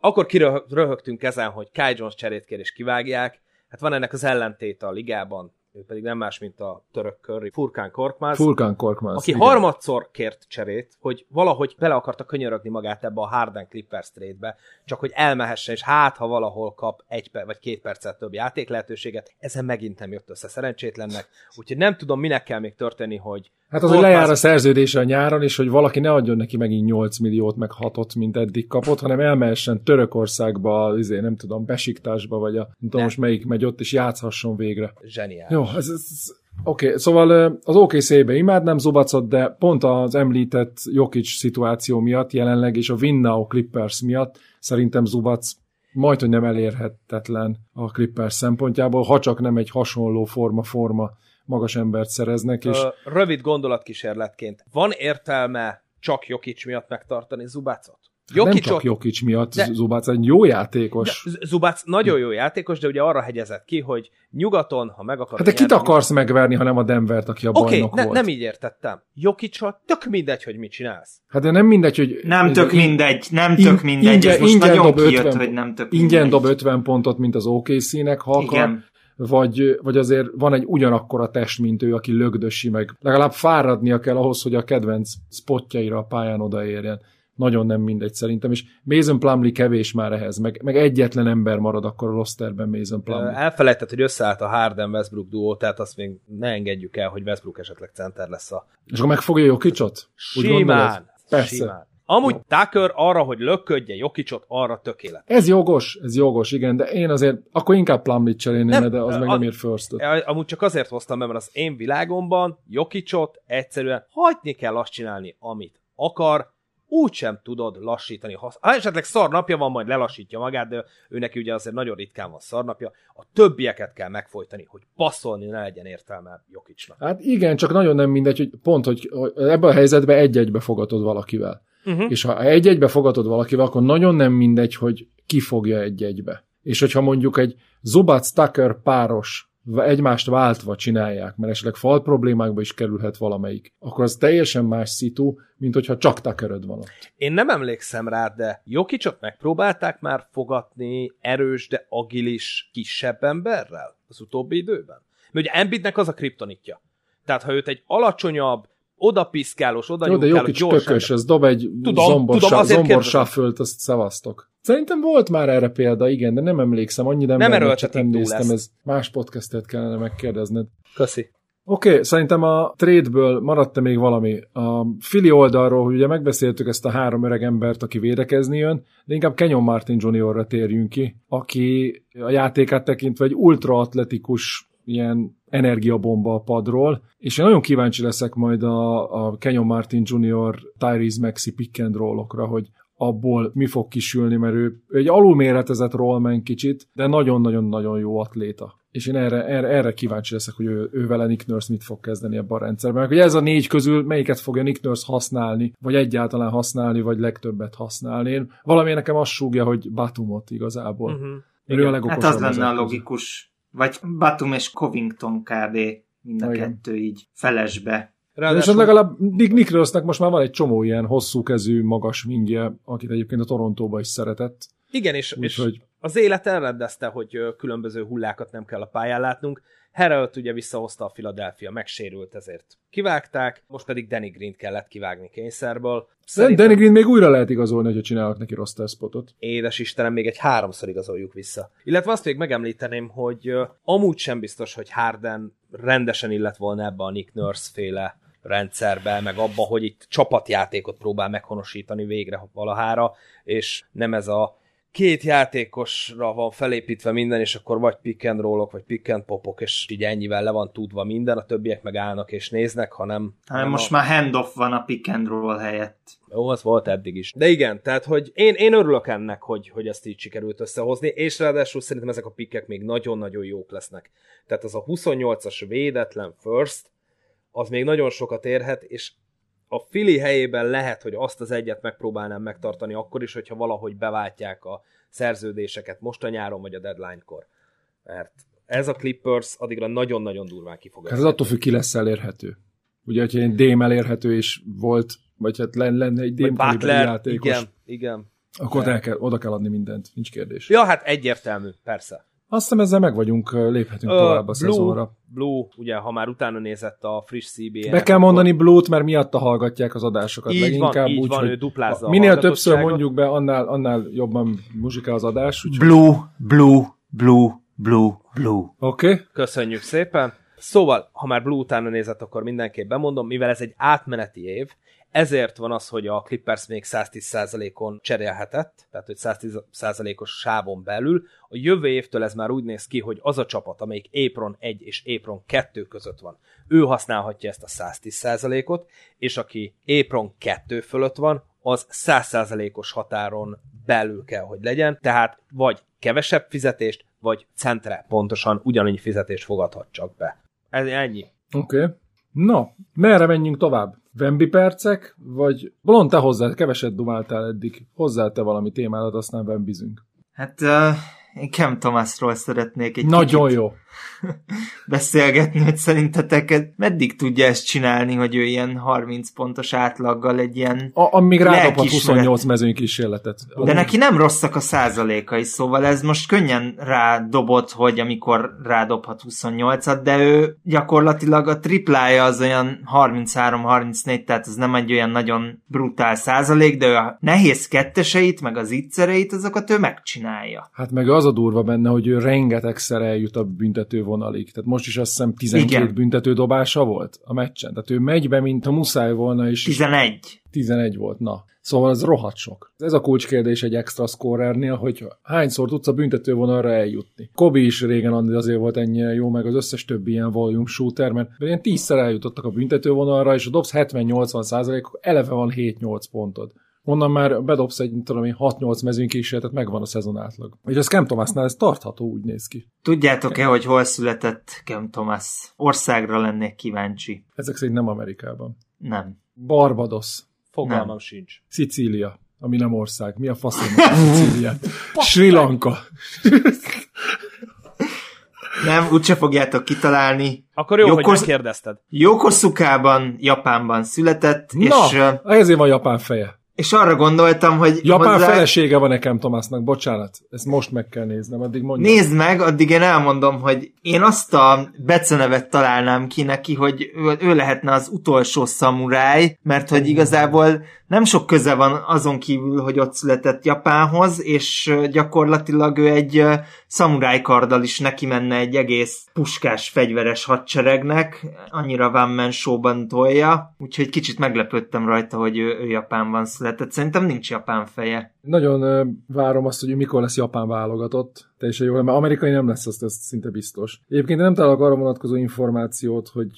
akkor kiröhögtünk ezen, hogy Kai Jones cserét kér és kivágják. Hát van ennek az ellentéte a ligában, ő pedig nem más, mint a török curry Furkán Korkmaz, Furkan Korkmaz. aki igen. harmadszor kért cserét, hogy valahogy bele akarta könyörögni magát ebbe a Harden Clippers trade-be, csak hogy elmehessen, és hát, ha valahol kap egy per- vagy két percet több játék lehetőséget, ezen megint nem jött össze szerencsétlennek, úgyhogy nem tudom, minek kell még történni, hogy Hát az, hogy Korkmaz- lejár a szerződése a nyáron, és hogy valaki ne adjon neki megint 8 milliót, meg 6 mint eddig kapott, hanem elmehessen Törökországba, izé, nem tudom, Besiktásba, vagy a, nem tudom most melyik megy ott, és játszhasson végre. zseniális. Jó, ez, ez, Oké, okay, szóval az OKC-be imádnám Zubacot, de pont az említett Jokic szituáció miatt jelenleg, és a Win Now Clippers miatt szerintem Zubac majd, hogy nem elérhetetlen a Clippers szempontjából, ha csak nem egy hasonló forma-forma magas embert szereznek, és Ö, rövid gondolatkísérletként. Van értelme csak Jokic miatt megtartani Zubacot? nem Jokic csak ott- Jokic miatt, De- de... Zubac egy jó játékos. Z- Zubac nagyon jó játékos, de ugye arra hegyezett ki, hogy nyugaton, ha meg akarod Hát de kit nyerni- akarsz megverni, ha nem a Denvert, aki a Oké, bajnok okay, ne, volt? nem így értettem. Jokicsal tök mindegy, hogy mit csinálsz. Hát de nem mindegy, hogy... Nem tök in- mindegy, nem tök mindegy, ingyen- ez most ingyen nagyon dob kijött, 50 hogy nem tök Ingyen mindegy. dob 50 pontot, mint az OKC-nek, ha akar, Igen. Vagy, vagy azért van egy ugyanakkora test, mint ő, aki lögdösi, meg legalább fáradnia kell ahhoz, hogy a kedvenc spotjaira a pályán odaérjen. Nagyon nem mindegy szerintem, és Mason Plumlee kevés már ehhez, meg, meg egyetlen ember marad akkor a rosterben Mason Plumlee. Elfelejtett, hogy összeállt a Harden-Westbrook duó, tehát azt még ne engedjük el, hogy Westbrook esetleg center lesz a És akkor megfogja gondolod? Simán. Persze. Simán. Amúgy Tucker arra, hogy lökködje Jokicsot, arra tökélet. Ez jogos, ez jogos, igen, de én azért, akkor inkább Plumlee cserélném, de az a- meg nem ér first Amúgy csak azért hoztam be, mert az én világomban Jokicsot egyszerűen hagyni kell azt csinálni, amit akar, úgysem tudod lassítani. Ha esetleg szar napja van, majd lelassítja magát, de ő neki ugye azért nagyon ritkán van szar napja. A többieket kell megfojtani, hogy passzolni ne legyen értelme Jokicsnak. Hát igen, csak nagyon nem mindegy, hogy pont, hogy, ebben a helyzetben egy-egybe fogatod valakivel. Uh-huh. És ha egy-egybe fogatod valakivel, akkor nagyon nem mindegy, hogy ki fogja egy-egybe. És hogyha mondjuk egy Zubac-Tucker páros egymást váltva csinálják, mert esetleg fal problémákba is kerülhet valamelyik, akkor az teljesen más szitu, mint hogyha csak Tuckeröd van ott. Én nem emlékszem rá, de Jokicsot megpróbálták már fogatni erős, de agilis, kisebb emberrel az utóbbi időben? Mert ugye Embiidnek az a kriptonitja. Tehát ha őt egy alacsonyabb, odapiszkálós, oda Jó, de Jokic gyors kökös, ez dob egy Tudom, zombor, tudom, sa- azért zombor kérdezem. shuffle-t, azt szevasztok. Szerintem volt már erre példa, igen, de nem emlékszem, annyira Nem túl néztem, ezt. ez más podcastet kellene megkérdezned. Köszi. Oké, okay, szerintem a trade-ből maradt még valami. A Fili oldalról, hogy ugye megbeszéltük ezt a három öreg embert, aki védekezni jön, de inkább Kenyon Martin Jr.-ra térjünk ki, aki a játékát tekintve egy ultraatletikus ilyen energiabomba a padról, és én nagyon kíváncsi leszek majd a, a Kenyon Martin Jr. Tyrese Maxi pick and roll-okra, hogy abból mi fog kisülni, mert ő, egy alulméretezett rollman kicsit, de nagyon-nagyon-nagyon jó atléta. És én erre, erre, erre kíváncsi leszek, hogy ő, ő vele Nick Nurse mit fog kezdeni ebben a rendszerben. Meg, hogy ez a négy közül melyiket fogja Nick Nurse használni, vagy egyáltalán használni, vagy legtöbbet használni. Én, valami nekem azt súgja, hogy Batumot igazából. Uh-huh. Mert ő a Hát az lenne a logikus. Vagy Batum és Covington kb. mind a Igen. kettő így felesbe. De és legalább Nick, Nick Nurse-nek most már van egy csomó ilyen hosszú kezű, magas mingje, akit egyébként a Torontóba is szeretett. Igen, és, és Úgyhogy az élet elrendezte, hogy különböző hullákat nem kell a pályán látnunk. Harrelt ugye visszahozta a Philadelphia, megsérült, ezért kivágták, most pedig Danny Green kellett kivágni kényszerből. Szerintem... Danny Green még újra lehet igazolni, hogyha csinálnak neki roster spotot. édes Istenem, még egy háromszor igazoljuk vissza. Illetve azt még megemlíteném, hogy amúgy sem biztos, hogy Harden rendesen illet volna ebbe a Nick Nurse féle rendszerbe, meg abba, hogy itt csapatjátékot próbál meghonosítani végre valahára, és nem ez a két játékosra van felépítve minden, és akkor vagy pick and rollok, vagy pick and popok, és így ennyivel le van tudva minden, a többiek meg állnak és néznek, hanem... Hanem most a... már handoff van a pick and roll helyett. Jó, az volt eddig is. De igen, tehát, hogy én, én örülök ennek, hogy, hogy ezt így sikerült összehozni, és ráadásul szerintem ezek a pikkek még nagyon-nagyon jók lesznek. Tehát az a 28-as védetlen first, az még nagyon sokat érhet, és a Fili helyében lehet, hogy azt az egyet megpróbálnám megtartani akkor is, hogyha valahogy beváltják a szerződéseket most a nyáron vagy a deadline-kor. Mert ez a Clippers addigra nagyon-nagyon durván ki fog Hát ez attól függ, ki lesz elérhető. Ugye, hogyha egy Dém elérhető is volt, vagy hát lenne, egy Dém játékos. igen, igen. Akkor el kell, oda kell adni mindent, nincs kérdés. Ja, hát egyértelmű, persze. Azt hiszem ezzel meg vagyunk, léphetünk Ö, tovább a Blue, szezonra. Blue, ugye, ha már utána nézett a friss CBA-nek, Be kell mondani Blue-t, mert miatta hallgatják az adásokat. Így leginkább van, így úgy, van, hogy ő duplázza a Minél többször mondjuk be, annál, annál jobban muzsikál az adás. Úgyhogy... Blue, blue, blue, blue, blue. Oké. Okay. Köszönjük szépen. Szóval, ha már Blue utána nézett, akkor mindenképp bemondom, mivel ez egy átmeneti év, ezért van az, hogy a Clippers még 110%-on cserélhetett, tehát hogy 110%-os sávon belül. A jövő évtől ez már úgy néz ki, hogy az a csapat, amelyik Apron 1 és Apron 2 között van, ő használhatja ezt a 110%-ot, és aki Apron 2 fölött van, az 100%-os határon belül kell, hogy legyen, tehát vagy kevesebb fizetést, vagy centre pontosan ugyanannyi fizetést fogadhat csak be. Ez ennyi. Oké. Okay. Na, merre menjünk tovább? Vembi percek, vagy Bolond, te hozzá, keveset dumáltál eddig. Hozzá te valami témádat, aztán vembizünk. Hát uh, én Cam Thomasról szeretnék egy Nagyon kicsit jó. beszélgetni, hogy szerintetek meddig tudja ezt csinálni, hogy ő ilyen 30 pontos átlaggal egy ilyen... A, amíg rádobhat Lelkiismeret. 28 mezőny kísérletet. De neki nem rosszak a százalékai, szóval ez most könnyen rádobott, hogy amikor rádobhat 28-at, de ő gyakorlatilag a triplája az olyan 33-34, tehát ez nem egy olyan nagyon brutál százalék, de ő a nehéz ketteseit, meg az ittszereit, azokat ő megcsinálja. Hát meg az a durva benne, hogy ő rengetegszer eljut a büntető vonalig. Tehát most is azt hiszem 12 Igen. büntető dobása volt a meccsen. Tehát ő megy be, mint ha muszáj volna, és 11. 11 volt, na. Szóval ez rohadt sok. Ez a kulcskérdés egy extra scorernél, hogy hányszor tudsz a büntetővonalra eljutni. Kobi is régen azért volt ennyire jó, meg az összes többi ilyen volume shooter, mert ilyen tízszer eljutottak a büntetővonalra, és a dobsz 70-80 százalék, eleve van 7-8 pontod. Onnan már bedobsz egy, tudom én, 6-8 mezőnykísérletet, megvan a szezon átlag. És ez Cam Thomasnál ez tartható, úgy néz ki. Tudjátok-e, hogy hol született Cam Thomas? Országra lennék kíváncsi. Ezek szerint nem Amerikában. Nem. Barbados, Fogalmam Nem. sincs. Szicília, ami nem ország. Mi a faszom a Szicíliát? Sri Lanka. Nem, úgyse fogjátok kitalálni. Akkor jó, Jókor- hogy megkérdezted. Yokosuka-ban, Japánban született, és, Na, ezért van japán feje. És arra gondoltam, hogy Japán hozzá... felesége van nekem Tomásnak, bocsánat. Ezt most meg kell néznem, addig mondja. Nézd meg, addig én elmondom, hogy én azt a becenevet találnám ki neki, hogy ő, ő lehetne az utolsó szamuráj, mert hogy igazából nem sok köze van azon kívül, hogy ott született Japánhoz, és gyakorlatilag ő egy ö, szamuráj karddal is neki menne egy egész puskás fegyveres hadseregnek, annyira One Man tolja, úgyhogy kicsit meglepődtem rajta, hogy ő, ő Japánban született. Szerintem nincs japán feje. Nagyon várom azt, hogy mikor lesz japán válogatott. Teljesen jó, mert amerikai nem lesz, azt, azt szinte biztos. Egyébként nem találok arra vonatkozó információt, hogy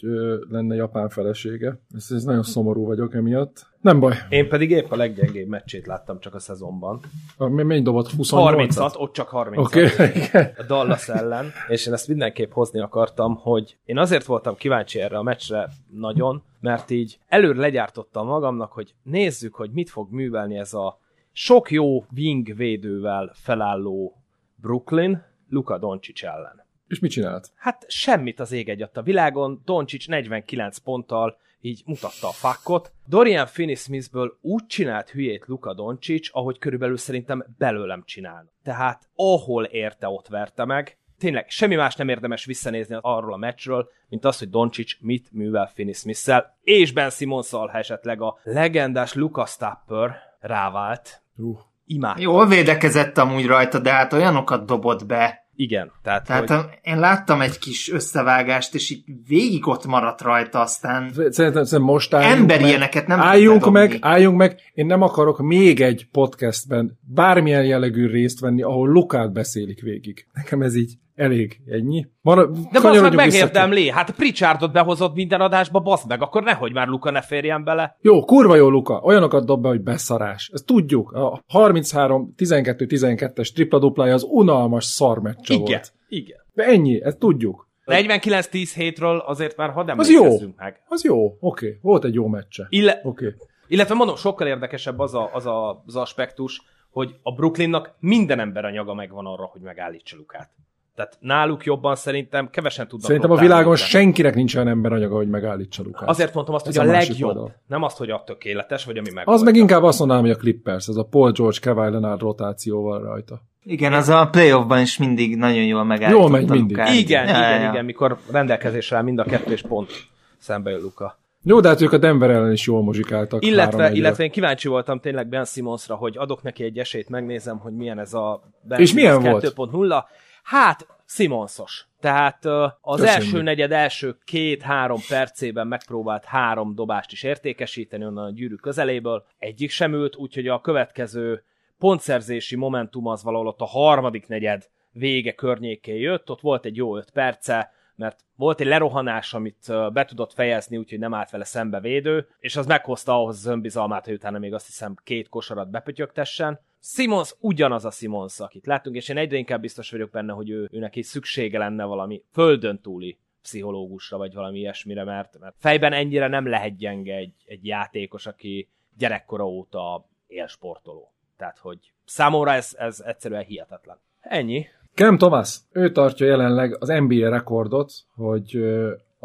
lenne japán felesége. Ez, ez nagyon szomorú vagyok emiatt. Nem baj. Én pedig épp a leggyengébb meccsét láttam csak a szezonban. Mennyi dobott? 28 30-at, ott csak 30 Oké, okay. a Dallas ellen, és én ezt mindenképp hozni akartam, hogy én azért voltam kíváncsi erre a meccsre nagyon, mert így előre legyártottam magamnak, hogy nézzük, hogy mit fog művelni ez a sok jó wing védővel felálló Brooklyn Luka Doncic ellen. És mit csinált? Hát semmit az ég egy a világon, Doncic 49 ponttal így mutatta a fakkot. Dorian Finney-Smithből úgy csinált hülyét Luka Doncic, ahogy körülbelül szerintem belőlem csinál. Tehát ahol érte, ott verte meg. Tényleg semmi más nem érdemes visszanézni arról a meccsről, mint az, hogy Doncic mit művel Finney smith és Ben simmons ha esetleg a legendás Lucas Tapper rávált. Uh. Imád. Jól védekezett amúgy rajta, de hát olyanokat dobott be. Igen, tehát, Tehát hogy... én láttam egy kis összevágást, és így végig ott maradt rajta, aztán Szerintem, szerintem most álljunk Ember meg. ilyeneket nem Álljunk meg, álljunk meg. Én nem akarok még egy podcastben bármilyen jellegű részt venni, ahol Lukát beszélik végig. Nekem ez így elég, ennyi. Mara, De basz meg megérdemli, hát Pritchardot behozott minden adásba, basz meg, akkor nehogy már Luka ne férjen bele. Jó, kurva jó Luka, olyanokat dob be, hogy beszarás. Ezt tudjuk. A 33-12-12-es tripla-duplája az unalmas szarmeccse Igen, volt. igen. De ennyi, ezt tudjuk. 49-10 hétről azért már hadd Az jó. meg. Az jó, oké. Okay. Volt egy jó meccse. Ille-. Okay. illetve mondom, sokkal érdekesebb az, a, az, a, az aspektus, hogy a Brooklynnak minden ember anyaga megvan arra, hogy megállítsa Lukát. Tehát náluk jobban szerintem kevesen tudnak Szerintem a világon utána. senkinek nincs olyan ember anyaga, hogy megállítsa Lukát. Azért mondtam azt, Ez hogy a, a legjobb, oldal. nem azt, hogy a tökéletes, vagy ami meg. Az meg inkább azt mondanám, hogy a Clippers, ez a Paul George Kawhi Leonard rotációval rajta. Igen, az a playoffban is mindig nagyon jól megállította Jól megy mindig. Lukát. Igen, Ja, igen, ja. igen, mikor rendelkezésre áll mind a kettő és pont szembe jön Luka. Jó, de hát ők a Denver ellen is jól muzsikáltak. Illetve, 3-1-re. illetve én kíváncsi voltam tényleg Ben Simmonsra, hogy adok neki egy esélyt, megnézem, hogy milyen ez a Ben És milyen Simmons volt? 2.0. Hát, Simonsos. Tehát az Köszönjük. első negyed első két-három percében megpróbált három dobást is értékesíteni onnan a gyűrű közeléből. Egyik sem ült, úgyhogy a következő pontszerzési momentum az valahol ott a harmadik negyed vége környékén jött, ott volt egy jó öt perce, mert volt egy lerohanás, amit be tudott fejezni, úgyhogy nem állt vele szembe védő, és az meghozta ahhoz az önbizalmát, hogy utána még azt hiszem két kosarat bepötyögtessen. Simons ugyanaz a Simons, akit láttunk, és én egyre inkább biztos vagyok benne, hogy ő, őnek is szüksége lenne valami földön túli pszichológusra, vagy valami ilyesmire, mert, mert fejben ennyire nem lehet gyenge egy, egy játékos, aki gyerekkora óta élsportoló. Tehát, hogy számomra ez, ez egyszerűen hihetetlen. Ennyi. Cam Thomas, ő tartja jelenleg az NBA rekordot, hogy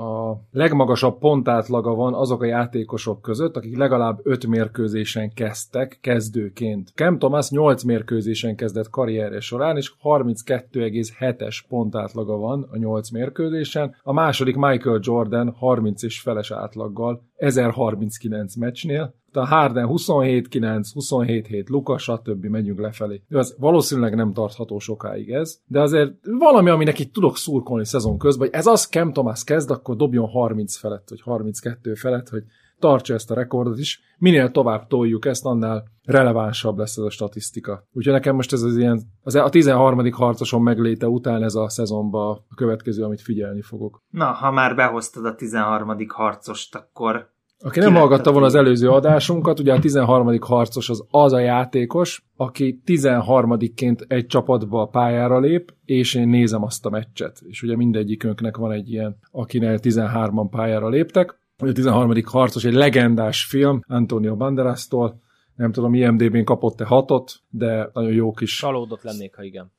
a legmagasabb pontátlaga van azok a játékosok között, akik legalább 5 mérkőzésen kezdtek kezdőként. Cam Thomas 8 mérkőzésen kezdett karrierje során, és 32,7-es pontátlaga van a 8 mérkőzésen. A második Michael Jordan 30 és feles átlaggal 1039 meccsnél, a Harden 27-9, 27-7, Luka, stb. megyünk lefelé. Az valószínűleg nem tartható sokáig ez, de azért valami, aminek itt tudok szurkolni szezon közben, hogy ez az Cam Thomas kezd, akkor dobjon 30 felett, vagy 32 felett, hogy tartsa ezt a rekordot is. Minél tovább toljuk ezt, annál relevánsabb lesz ez a statisztika. Úgyhogy nekem most ez az ilyen, az a 13. harcoson megléte után ez a szezonban a következő, amit figyelni fogok. Na, ha már behoztad a 13. harcost, akkor Aki nem hallgatta volna az előző adásunkat, ugye a 13. harcos az az a játékos, aki 13-ként egy csapatba a pályára lép, és én nézem azt a meccset. És ugye mindegyikünknek van egy ilyen, akinél 13-an pályára léptek. Ugye A 13. harcos egy legendás film Antonio Banderastól, nem tudom, IMDB-n kapott-e hatot, de nagyon jó kis. Csalódott lennék, ha igen.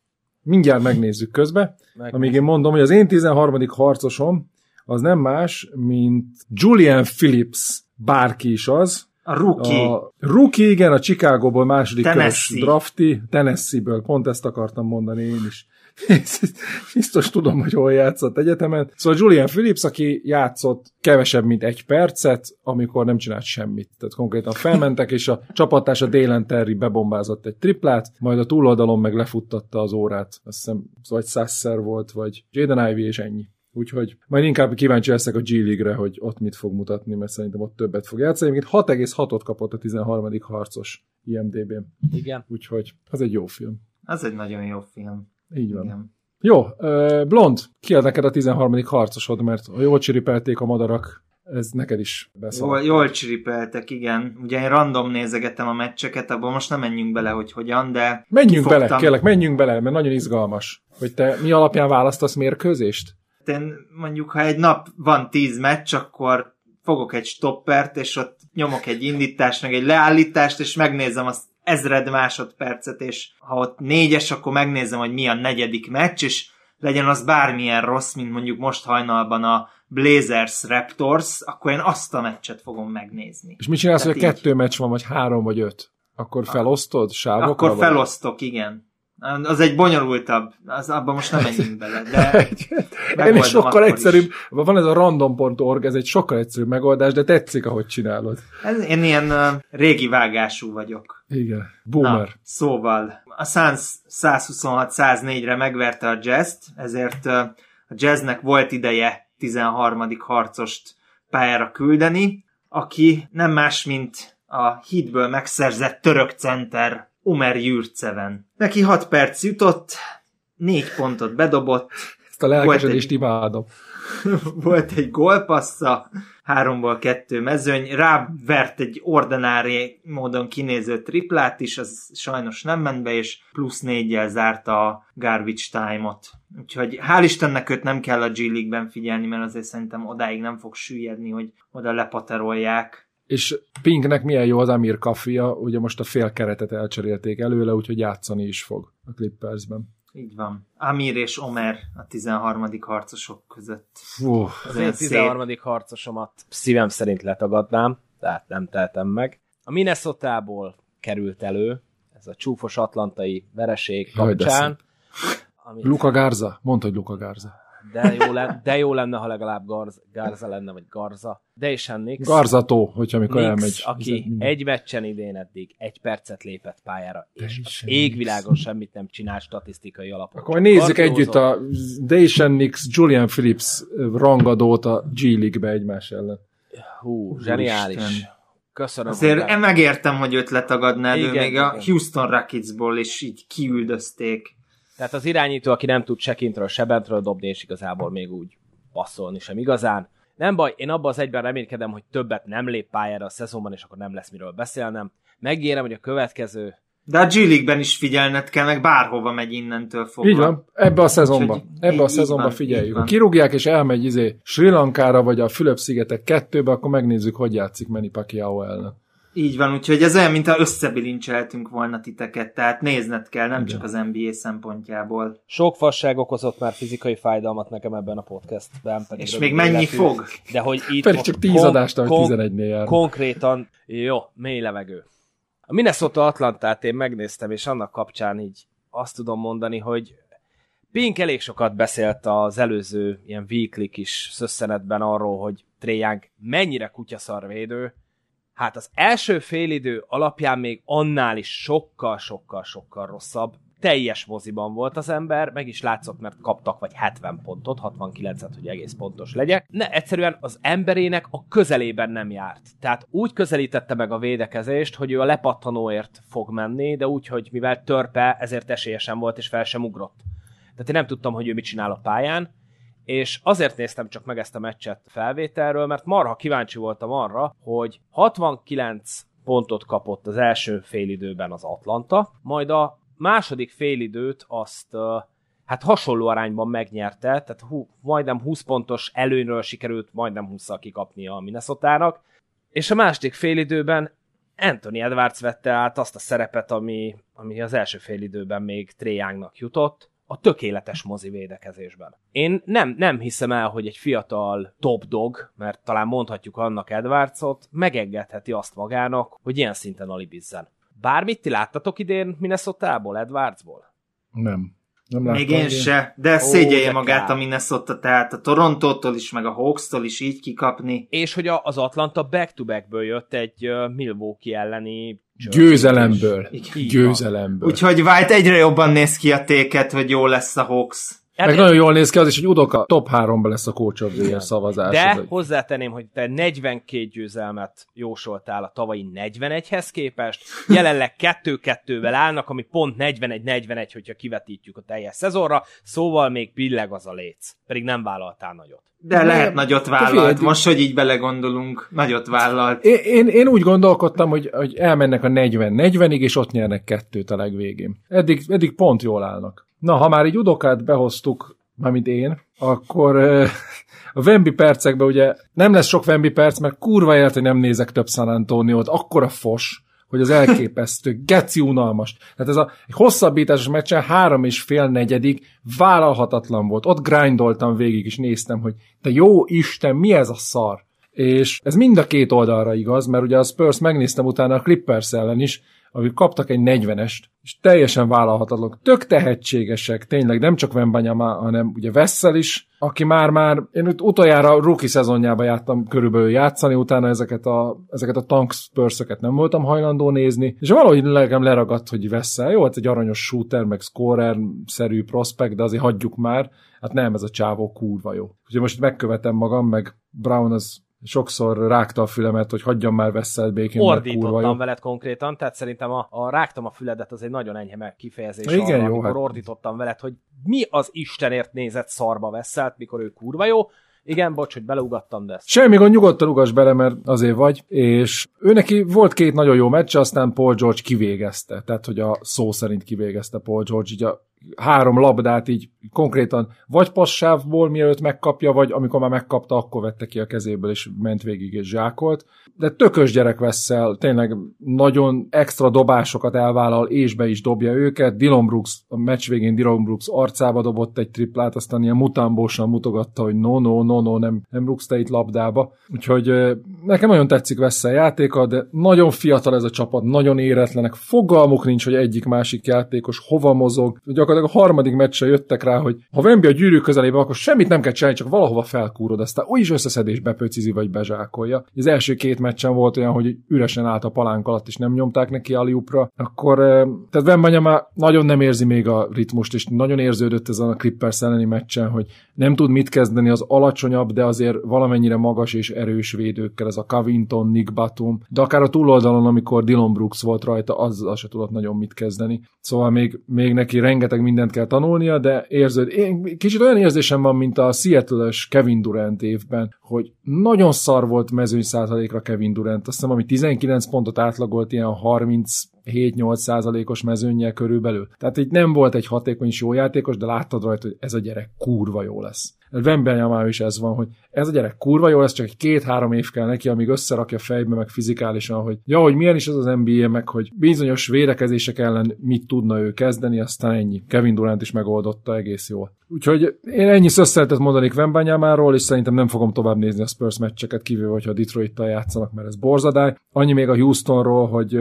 Mindjárt megnézzük közbe. Meg- Amíg én mondom, hogy az én 13. harcosom az nem más, mint Julian Phillips, bárki is az. a rookie, A rookie, igen, a Chicagóból második körös drafti, Tennessee-ből, pont ezt akartam mondani én is. Biztos tudom, hogy hol játszott egyetemen. Szóval Julian Phillips, aki játszott kevesebb, mint egy percet, amikor nem csinált semmit. Tehát konkrétan felmentek, és a csapattársa Dalen Terry bebombázott egy triplát, majd a túloldalon meg lefuttatta az órát. Azt hiszem, vagy Sasser volt, vagy Jaden Ivey, és ennyi. Úgyhogy majd inkább kíváncsi leszek a G League-re, hogy ott mit fog mutatni, mert szerintem ott többet fog játszani. Egyébként 6,6-ot kapott a 13. harcos IMDB-n. Igen. Úgyhogy az egy jó film. az egy nagyon jó film. Így van. Igen. Jó, uh, Blond, ki ad neked a 13. harcosod, mert ha jól csiripelték a madarak, ez neked is beszaladt. Jól, jól csiripeltek, igen. Ugye én random nézegetem a meccseket, abban most nem menjünk bele, hogy hogyan, de Menjünk bele, kifogtam. kérlek, menjünk bele, mert nagyon izgalmas. Hogy te mi alapján választasz mérkőzést? Én mondjuk, ha egy nap van tíz meccs, akkor fogok egy stoppert, és ott nyomok egy indítást, meg egy leállítást, és megnézem azt ezred másodpercet, és ha ott négyes, akkor megnézem, hogy mi a negyedik meccs, és legyen az bármilyen rossz, mint mondjuk most hajnalban a Blazers Raptors, akkor én azt a meccset fogom megnézni. És mit csinálsz, hogy Tehát így. kettő meccs van, vagy három, vagy öt? Akkor felosztod sávokra? Akkor vagy? felosztok, igen. Az egy bonyolultabb, az, abban most nem menjünk bele, de Ennél megoldom sokkal egyszerűbb, is. van ez a random.org, ez egy sokkal egyszerűbb megoldás, de tetszik, ahogy csinálod. Ez, én ilyen uh, régi vágású vagyok. Igen, boomer. Na, szóval a Suns 126-104-re megverte a jazz ezért uh, a jazznek volt ideje 13. harcost pályára küldeni, aki nem más, mint a hídből megszerzett török center Umer Jürceven. Neki 6 perc jutott, 4 pontot bedobott, Ezt a lelkesedést egy- imádom. volt egy gólpassza, háromból kettő mezőny, rávert egy ordinári módon kinéző triplát is, az sajnos nem ment be, és plusz négyel zárta a garbage time-ot. Úgyhogy hál' Istennek őt nem kell a G League-ben figyelni, mert azért szerintem odáig nem fog süllyedni, hogy oda lepaterolják. És Pinknek milyen jó az Amir Kafia, ugye most a fél keretet elcserélték előle, úgyhogy játszani is fog a Clippersben. Így van. Amir és Omer a 13. harcosok között. Fú, Az én 13. harcosomat szívem szerint letagadnám, tehát nem teltem meg. A Minnesota-ból került elő, ez a csúfos atlantai vereség Jaj, kapcsán. Amit, Luka Garza? Mondd, hogy Luka Garza. De, jó lenne, de jó lenne, ha legalább Garza, Garza lenne, vagy Garza. De is Nix. Garzató, hogyha amikor Nix, elmegy. aki egy meccsen idén eddig egy percet lépett pályára, és az égvilágon semmit nem csinál statisztikai alapon. Akkor nézzük Kardiózott. együtt a Dacian Nix, Julian Phillips rangadót a G League-be egymás ellen. Hú, zseniális. Úristen. Köszönöm. Azért én megértem, hogy őt letagadnád, ő Igen, még a igen. Houston Rocketsból is így kiüldözték. Tehát az irányító, aki nem tud se kintről, se bentről dobni, és igazából még úgy passzolni sem igazán. Nem baj, én abban az egyben reménykedem, hogy többet nem lép pályára a szezonban, és akkor nem lesz miről beszélnem. Megérem, hogy a következő De a G League-ben is figyelned kell, meg bárhova megy innentől fogva. Így van, ebbe a szezonban. Úgyhogy Ebbe a szezonban van, figyeljük. Ha kirúgják és elmegy izé Sri Lankára vagy a Fülöp-szigetek kettőbe, akkor megnézzük, hogy játszik Manny Pacquiao ellen. Így van, úgyhogy ez olyan, mintha összebilincseltünk volna titeket, tehát nézned kell, nem csak az NBA szempontjából. sok fasság okozott már fizikai fájdalmat nekem ebben a podcastben. Pedig És még mennyi életű. fog? De hogy itt Pedig csak 10 adást, ahogy 11-nél jár. Konkrétan, jó, mély levegő. A Minnesota Atlantát én megnéztem, és annak kapcsán így azt tudom mondani, hogy Pink elég sokat beszélt az előző ilyen weekly kis szösszenetben arról, hogy Trae Young mennyire kutyaszarvédő. Hát az első félidő alapján még annál is sokkal-sokkal-sokkal rosszabb. Teljes moziban volt az ember, meg is látszott, mert kaptak vagy 70 pontot, 69-et, hogy egész pontos legyek. Ne, egyszerűen az emberének a közelében nem járt. Tehát úgy közelítette meg a védekezést, hogy ő a lepattanóért fog menni, de úgy, hogy mivel törpe, ezért esélyesen volt, és fel sem ugrott. Tehát én nem tudtam, hogy ő mit csinál a pályán, és azért néztem csak meg ezt a meccset felvételről, mert marha kíváncsi voltam arra, hogy 69 pontot kapott az első félidőben az Atlanta, majd a második félidőt azt hát hasonló arányban megnyerte, tehát hú, majdnem 20 pontos előnyről sikerült majdnem 20-szal kikapni a Minnesota-nak, és a második félidőben Anthony Edwards vette át azt a szerepet, ami, ami az első félidőben még Trae Youngnak jutott, a tökéletes mozi védekezésben. Én nem, nem hiszem el, hogy egy fiatal top dog, mert talán mondhatjuk annak Edwardsot, megengedheti azt magának, hogy ilyen szinten alibizzen. Bármit ti láttatok idén Minnesota-ból, Edwardsból? Nem. Nem láttam. Még én ilyen. se, de Ó, szégyelje de magát kár. a Minnesota, tehát a Torontótól is, meg a Hawks-tól is így kikapni. És hogy a- az Atlanta back-to-backből jött egy Milwaukee elleni Győzelemből. Győzelemből. Úgyhogy White egyre jobban néz ki a téket, hogy jó lesz a Hawks. Hát Meg nagyon jól néz ki az is, hogy Udoka top 3-ban lesz a Coach of the szavazás. De hogy- hozzátenném, hogy te 42 győzelmet jósoltál a tavalyi 41-hez képest, jelenleg 2-2-vel állnak, ami pont 41-41, hogyha kivetítjük a teljes szezonra, szóval még billeg az a léc. Pedig nem vállaltál nagyot. De Nem, lehet nagyot vállalt. Most, hogy így belegondolunk, nagyot vállalt. Én, én, én úgy gondolkodtam, hogy, hogy elmennek a 40-40-ig, és ott nyernek kettőt a legvégén. Eddig, eddig pont jól állnak. Na, ha már így Udokát behoztuk, mármint én, akkor eh, a Wemby percekben ugye nem lesz sok Wemby perc, mert kurva élet, nem nézek több San Antonio-t, akkora fos, hogy az elképesztő, geci unalmas. Tehát ez a egy hosszabbításos meccsen három és fél negyedik vállalhatatlan volt. Ott grindoltam végig, és néztem, hogy te jó Isten, mi ez a szar? És ez mind a két oldalra igaz, mert ugye a Spurs megnéztem utána a Clippers ellen is, akik kaptak egy 40-est, és teljesen vállalhatatlan. Tök tehetségesek, tényleg, nem csak Wembanyama, hanem ugye Vessel is, aki már-már, én ut- utoljára rookie szezonjában jártam körülbelül játszani, utána ezeket a, ezeket a tank spurs nem voltam hajlandó nézni, és valahogy legem leragadt, hogy Vessel, jó, hát egy aranyos shooter, meg scorer-szerű prospekt, de azért hagyjuk már, hát nem, ez a csávó kurva jó. Ugye most megkövetem magam, meg Brown az sokszor rágta a fülemet, hogy hagyjam már Vessel békén, mert kurva. Ordítottam veled konkrétan, tehát szerintem a, a rágtam a füledet az egy nagyon enyhe meg kifejezés Igen, arra, jó, amikor hát. ordítottam veled, hogy mi az Istenért nézett szarba veszelt, mikor ő kurva jó. Igen, bocs, hogy beleugattam, de ezt Semmi gond, nyugodtan ugass bele, mert azért vagy, és ő neki volt két nagyon jó meccs, aztán Paul George kivégezte, tehát hogy a szó szerint kivégezte Paul George így a három labdát így konkrétan vagy passzávból mielőtt megkapja, vagy amikor már megkapta, akkor vette ki a kezéből, és ment végig és zsákolt. De tökös gyerek vesszel, tényleg nagyon extra dobásokat elvállal, és be is dobja őket. Dylan Brooks, a meccs végén Dylan Brooks arcába dobott egy triplát, aztán ilyen mutambósan mutogatta, hogy no, no, no, no, nem, nem rúgsz te itt labdába. Úgyhogy nekem nagyon tetszik vesszel játéka, de nagyon fiatal ez a csapat, nagyon éretlenek, fogalmuk nincs, hogy egyik másik játékos hova mozog. Gyakorlatilag a harmadik meccsen jöttek rá, hogy ha Wemby a gyűrű közelébe, akkor semmit nem kell csinálni, csak valahova felkúrod, aztán úgyis összeszedés bepöcizi vagy bezsákolja. Az első két meccsen volt olyan, hogy üresen állt a palánk alatt, és nem nyomták neki a akkor tehát Wembanyama nagyon nem érzi még a ritmust, és nagyon érződött ezen a Clippers elleni meccsen, hogy nem tud mit kezdeni az alacsonyabb, de azért valamennyire magas és erős védőkkel, ez a Covington, Nick Batum, de akár a túloldalon, amikor Dylan Brooks volt rajta, azzal se tudott nagyon mit kezdeni. Szóval még, még neki rengeteg mindent kell tanulnia, de érződ. Én, kicsit olyan érzésem van, mint a seattle Kevin Durant évben, hogy nagyon szar volt mezőny százalékra Kevin Durant. Azt hiszem, ami 19 pontot átlagolt ilyen 30 7-8 százalékos mezőnnyel körülbelül. Tehát így nem volt egy hatékony jó játékos, de láttad rajta, hogy ez a gyerek kurva jó lesz. Wembenyamá is ez van, hogy ez a gyerek kurva jó lesz, csak egy két-három év kell neki, amíg összerakja fejbe, meg fizikálisan, hogy ja, hogy milyen is az az NBA, meg hogy bizonyos védekezések ellen mit tudna ő kezdeni, aztán ennyi. Kevin Durant is megoldotta egész jól. Úgyhogy én ennyi szösszeltet mondanék Wembanyámáról, és szerintem nem fogom tovább nézni a Spurs meccseket, kivéve, hogyha a Detroit-tal játszanak, mert ez borzadály. Annyi még a Houstonról, hogy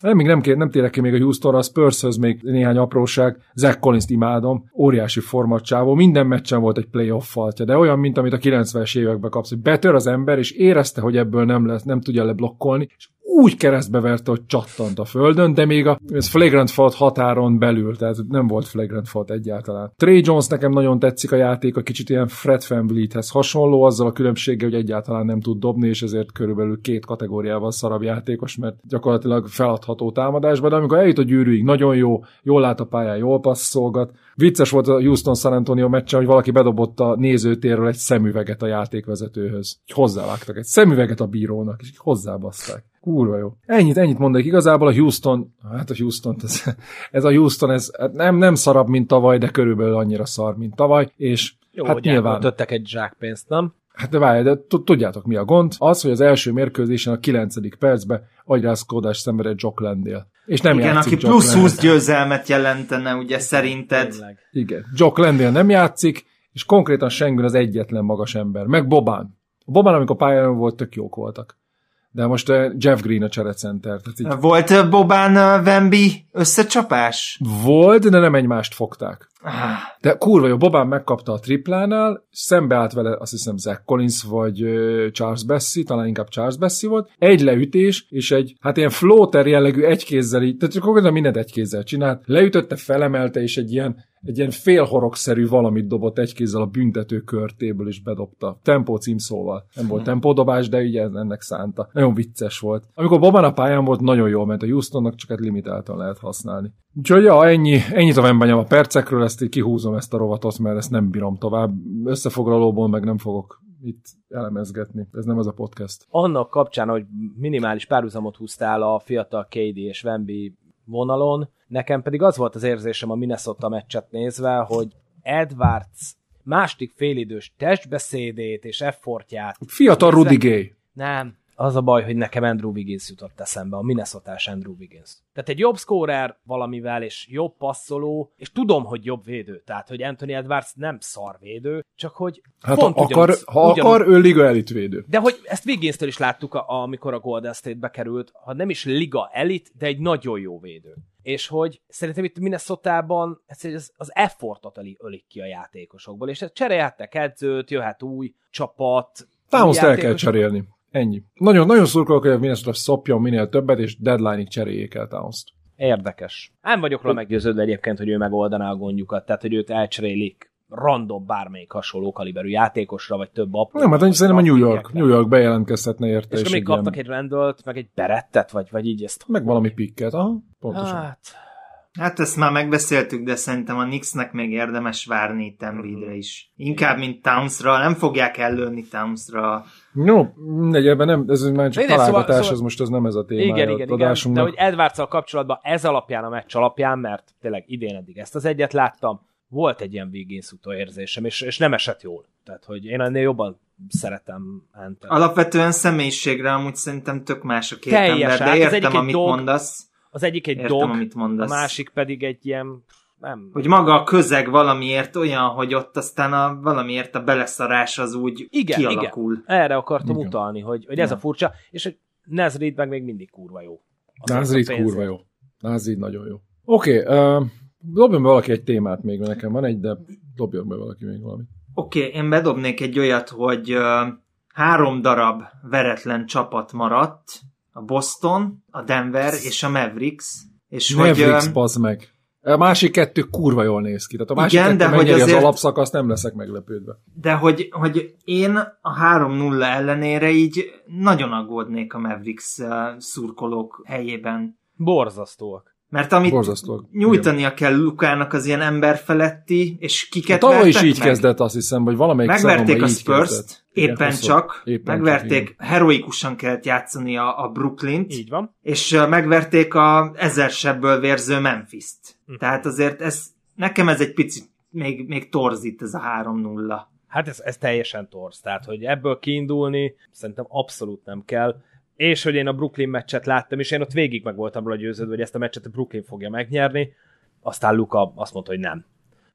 nem, még nem, nem térek ki még a Houstonra, a Spurshöz még néhány apróság. Zach Collins-t imádom, óriási formacsávó, minden meccsen volt egy playoff faltja, de olyan, mint amit a 90-es években kapsz, hogy betör az ember, és érezte, hogy ebből nem lesz, nem tudja leblokkolni, és úgy keresztbe verte, hogy csattant a földön, de még a ez flagrant fault határon belül, tehát nem volt flagrant fault egyáltalán. Trey Jones nekem nagyon tetszik a játék, a kicsit ilyen Fred VanVleethez hasonló, azzal a különbséggel, hogy egyáltalán nem tud dobni, és ezért körülbelül két kategóriával szarabb játékos, mert gyakorlatilag feladható támadásban, de amikor eljut a gyűrűig, nagyon jó, jól lát a pályán, jól passzolgat. Vicces volt a Houston San Antonio meccsen, hogy valaki bedobott a nézőtérről egy szemüveget a játékvezetőhöz. Hozzávágtak egy szemüveget a bírónak, és hozzábaszták. Kurva jó. Ennyit, ennyit mondanék. Igazából a Houston, hát a Houston, ez, ez a Houston, ez nem, nem szarabb, mint tavaly, de körülbelül annyira szar, mint tavaly, és jó, hát hogy nyilván... egy zsákpénzt, nem? Hát de várj, de tudjátok mi a gond? Az, hogy az első mérkőzésen a 9. percben agyrázkódás szenvedett Jock Landale. És nem Igen, aki Jock plusz Landale. 20 győzelmet jelentene, ugye szerinted? Tényleg. Igen. Jock Landale nem játszik, és konkrétan Sengun az egyetlen magas ember. Meg Bobán. A Bobán, amikor pályán volt, tök jók voltak. De most uh, Jeff Green a cserecenter. Tehát így Volt uh, Bobán uh, Wemby összecsapás? volt, de nem egymást fogták. De kurva jó, Bobán megkapta a triplánál, szembe állt vele azt hiszem Zach Collins vagy Charles Bessie, talán inkább Charles Bessie volt, egy leütés, és egy, hát ilyen floater jellegű egy kézzel így, tehát konkrétan mindent egy kézzel csinált, leütötte, felemelte, és egy ilyen, egy ilyen félhorogszerű valamit dobott egy kézzel a büntető körtéből, és bedobta. Tempó címszóval. Nem volt tempódobás, de ugye ennek szánta. Nagyon vicces volt. Amikor Bobán a pályán volt, nagyon jól ment a Houstonnak, csak hát limitáltan lehet használni. Úgyhogy ja, ennyi, ennyit a Vembanyam a percekről, ezt így kihúzom ezt a rovatot, mert ezt nem bírom tovább. Összefoglalóból meg nem fogok itt elemezgetni. Ez nem az a podcast. Annak kapcsán, hogy minimális párhuzamot húztál a fiatal KD és Wemby vonalon, nekem pedig az volt az érzésem a Minnesota meccset nézve, hogy Edwards második félidős testbeszédét és effortját Fiatal Rudy Gay. Nem. Az a baj, hogy nekem Andrew Wiggins jutott eszembe, a minnesota Andrew Wiggins. Tehát egy jobb scorer valamivel, és jobb passzoló, és tudom, hogy jobb védő. Tehát, hogy Anthony Edwards nem szar védő, csak hogy Hát pont ha akar, ugyanaz- ha ugyanaz- akar, ő liga elit védő. de hogy ezt Wigginstől is láttuk, a, amikor a Golden State bekerült, ha nem is liga elit, de egy nagyon jó védő. És hogy szerintem itt Minnesota-ban az, az effortot öli, ölik ki a játékosokból, és cserélhetnek edzőt, jöhet új csapat. Támaszt el kell cserélni. Ennyi. Nagyon, nagyon szurkolok, hogy a Minnesota szopjon minél többet, és deadline-ig cseréljék el Towns-t. Érdekes. Nem vagyok róla meggyőződve egyébként, hogy ő megoldaná a gondjukat, tehát hogy őt elcserélik random bármelyik hasonló kaliberű játékosra, vagy több apró. Nem, hát szerintem a New York. New York bejelentkezhetne érte. És akkor még egy ilyen- kaptak egy rendőlt, meg egy berettet, vagy, vagy így ezt. Meg valami pikket, aha, pontosan. Hát, Hát ezt már megbeszéltük, de szerintem a Knicksnek még érdemes várni itt Embiidre is. Inkább, mint Townsra, nem fogják ellőni Townsra. No, mindegy, ebben nem, ez már csak szóval- találgatás, szóval- ez most ez nem ez a témája Igen, igen, igen. De hogy edwards kapcsolatban ez alapján, a meccs alapján, mert tényleg idén eddig ezt az egyet láttam, volt egy ilyen Wiggins érzésem, és, és nem esett jól. Tehát, hogy én ennél jobban szeretem Antet. Alapvetően személyiségre amúgy szerintem tök más a két Teljesen. ember, de Hát az értem, amit dog, mondasz. Az egyik egy Értem, dog, amit a másik pedig egy ilyen, nem, Hogy maga a közeg valamiért olyan, hogy ott aztán a, valamiért a beleszarás az úgy igen, kialakul. igen. Erre akartam Igen. utalni, hogy, hogy ez Ja. a furcsa, és hogy Nezrid meg még mindig kurva jó. Az pénzért. kurva jó. Názrid nagyon jó. Oké, okay, uh, dobjon be valaki egy témát még, mert nekem van egy, de dobjon be valaki még valamit. Oké, okay, én bedobnék egy olyat, hogy uh, három darab veretlen csapat maradt, a Boston, a Denver és a Mavericks, és Mavericks, hogy... bazd meg. A másik kettő kurva jól néz ki. Tehát a másik Igen, kettő de hogy megnyeri az azért- alapszakaszt, nem leszek meglepődve. De hogy, hogy én a 3-0 ellenére így nagyon aggódnék a Mavericks szurkolók helyében. Borzasztóak. Mert amit Borzasztóak. nyújtania kell Lukának az ilyen emberfeletti, és kiket Tavaly is így meg? kezdett, azt hiszem, vagy valamelyik Megverték a így Igen, éppen hosszú- csak, éppen megverték, Csak, heroikusan kellett játszani a, a Brooklyn-t, Így van. és megverték a ezer sebből vérző Memphis-t. Hm. Tehát azért ez, nekem ez egy picit még, még torzít ez a 3-0. Hát ez, ez teljesen torz, tehát hogy ebből kiindulni szerintem abszolút nem kell. És hogy én a Brooklyn meccset láttam, és én ott végig meg voltam róla győződve, hogy ezt a meccset a Brooklyn fogja megnyerni, aztán Luka azt mondta, hogy nem.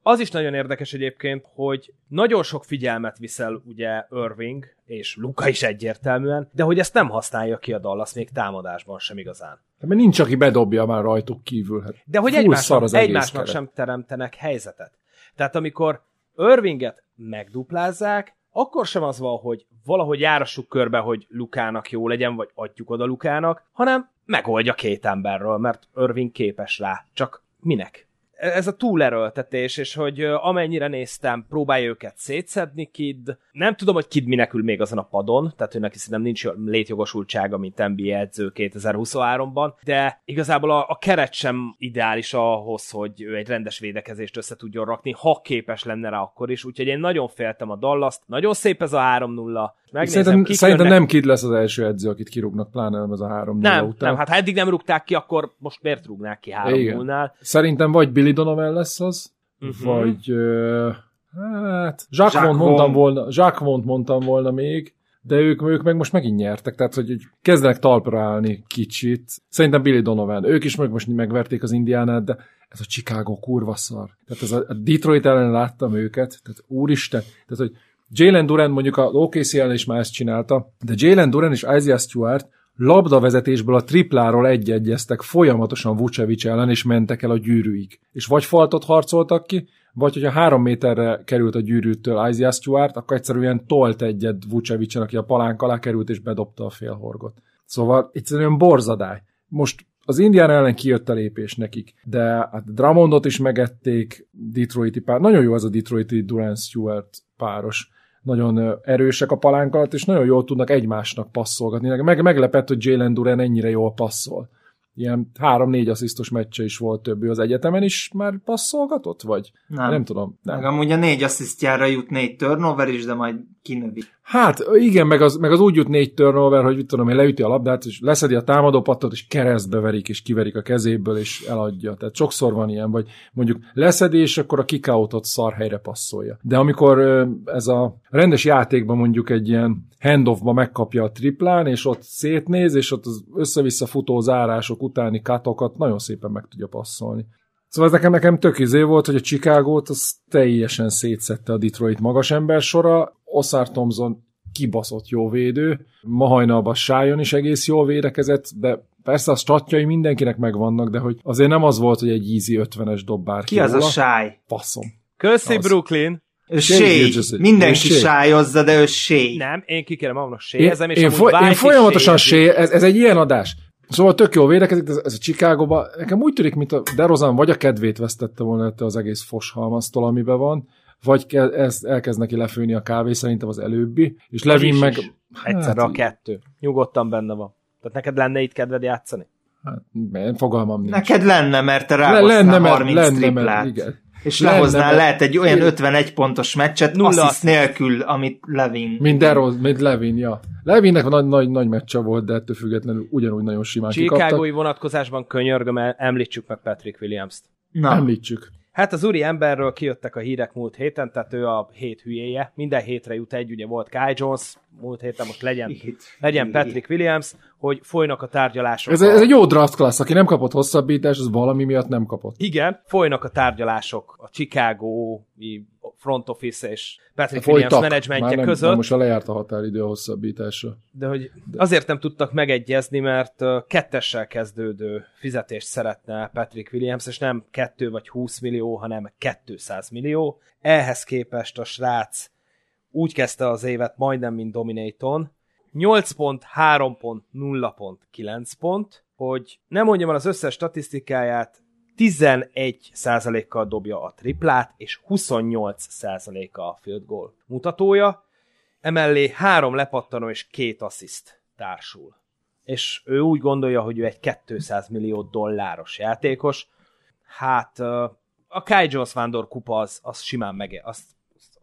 Az is nagyon érdekes egyébként, hogy nagyon sok figyelmet viszel ugye Irving, és Luka is egyértelműen, de hogy ezt nem használja ki a Dallas még támadásban sem igazán. Mert nincs, aki bedobja már rajtuk kívül. Hát De hogy egymásnak, egymásnak keret. sem teremtenek helyzetet. Tehát amikor Irvinget megduplázzák, akkor sem az van, hogy valahogy járassuk körbe, hogy Lukának jó legyen, vagy adjuk oda Lukának, hanem megoldja két emberről, mert Irving képes rá. Csak minek? Ez a túlerőltetés, és hogy amennyire néztem, próbálja őket szétszedni Kid. Nem tudom, hogy Kid minek ül még azon a padon, tehát hogy neki szerintem nincs létjogosultsága, mint NBA edző 2023-ban, de igazából a, a keret sem ideális ahhoz, hogy ő egy rendes védekezést össze tudjon rakni, ha képes lenne rá akkor is, úgyhogy én nagyon féltem a Dallas-t. Nagyon szép ez a 3-0. Megnézem, Szerintem, szerintem nem Kid lesz az első edző, akit kirúgnak, pláne nem ez a három Nem, után. nem, hát ha eddig nem rúgták ki, akkor most miért rúgnák ki 3-0-nál? Szerintem vagy Billy Donovan lesz az, Mhm. vagy uh, hát Jacques Jacques mondtam volna, Jacques mondtam volna még, de ők, ők meg most megint nyertek, tehát hogy, hogy kezdenek talpra állni kicsit. Szerintem Billy Donovan. Ők is meg most megverték az Indiánát, de ez a Chicago kurva szar. Tehát ez a, a Detroit ellen láttam őket, tehát úristen, tehát hogy Jalen Duran mondjuk a OKC ellen is már ezt csinálta, de Jalen Duran és Isaiah Stewart labdavezetésből a tripláról egyegyeztek folyamatosan Vucevic ellen, és mentek el a gyűrűig. És vagy faltot harcoltak ki, vagy hogyha három méterre került a gyűrűtől Isaiah Stewart, akkor egyszerűen tolt egyet Vucevicen, aki a palánk alá került, és bedobta a félhorgot. Szóval egyszerűen borzadály. Most az Indián ellen kijött a lépés nekik, de hát Drummondot is megették, Detroiti pár. Nagyon jó az a Detroiti Durant Stewart páros. Nagyon erősek a palánk alatt, és nagyon jól tudnak egymásnak passzolgatni. Meg, meglepett, hogy Jalen Duran ennyire jól passzol. Ilyen három-négy asszisztos meccse is volt több. Ő az egyetemen is már passzolgatott, vagy? Nem. nem tudom. Nem. Meg amúgy a négy asszisztjára jut négy turnover is, de majd kinövi. Hát igen, meg az, meg az úgy jut négy turnover, hogy mit tudom én, leüti a labdát, és leszedi a támadó pattot, és keresztbe verik, és kiverik a kezéből, és eladja. Tehát sokszor van ilyen, vagy mondjuk leszedi, és akkor a kickoutot szar helyre passzolja. De amikor ez a rendes játékban mondjuk egy ilyen handoffba megkapja a triplán, és ott szétnéz, és ott az össze-vissza futó zárások utáni katokat nagyon szépen meg tudja passzolni. Szóval ez nekem, nekem tök izé volt, hogy a Chicago-t az teljesen szétszette a Detroit magas ember sora. Osar Thompson kibaszott jó védő, ma hajnalban Sájon is egész jól védekezett, de persze a statjai mindenkinek megvannak, de hogy azért nem az volt, hogy egy easy 50-es dob bárki Ki az a róla. sáj? Faszom. Köszi, Az. Brooklyn! Gilgeous- Mindenki sájozza, de ő Shea. Nem, én kikérem magamnak séjezem, és én, foly- én folyamatosan sé, ez, ez egy ilyen adás. Szóval tök jól védekezik, de ez, ez a Chicago-ba, nekem úgy tűnik, mint a DeRozan vagy a kedvét vesztette volna ettől az egész foshalmaztól, amiben van, vagy ke, ez, elkezd neki lefőni a kávé, szerintem az előbbi, és Levin meg... is. Egyszerre a kettő. Nyugodtan benne van. Tehát neked lenne itt kedved játszani? Hát, fogalmam nincs. Neked lenne, mert te Le- ráhoztál lenne, mert, 30 lenne, triplát. mert, igen. És Lenne, lehoznál lehet egy olyan Igen. 51 pontos meccset, Nulla assziszt nélkül, amit Levin. Mint Deroz, mint Levin, ja. Levinnek nagy, nagy, nagy meccse volt, de ettől függetlenül ugyanúgy nagyon simán kikaptak. Chicagói vonatkozásban könyörgöm, említsük meg Patrick Williams-t. Na, Említsük. Hát az úri emberről kijöttek a hírek múlt héten, tehát ő a hét hülyéje. Minden hétre jut egy, ugye volt Kai Jones, múlt héten most legyen, legyen. Patrick Williams, hogy folynak a tárgyalások. Ez, ez egy jó draft class, aki nem kapott hosszabbítást, az valami miatt nem kapott. Igen, folynak a tárgyalások a Chicago front office és Patrick Williams Folytak. menedzsmentje Már nem, között. Már most a lejárt a határidő a hosszabbításra. de hogy azért nem tudtak megegyezni, mert kettessel kezdődő fizetést szeretne Patrick Williams, és nem 2 vagy 20 millió, hanem 200 millió. Ehhez képest a srác úgy kezdte az évet majdnem, mint Dominaton, 8 pont, 3 pont, 0 pont, 9 pont, hogy nem mondjam el az összes statisztikáját, 11%-kal dobja a triplát, és 28%-a a field goal mutatója, emellé három lepattanó és két assziszt társul. És ő úgy gondolja, hogy ő egy 200 millió dolláros játékos. Hát a Kai Jones Vándor kupa az, az simán meg, azt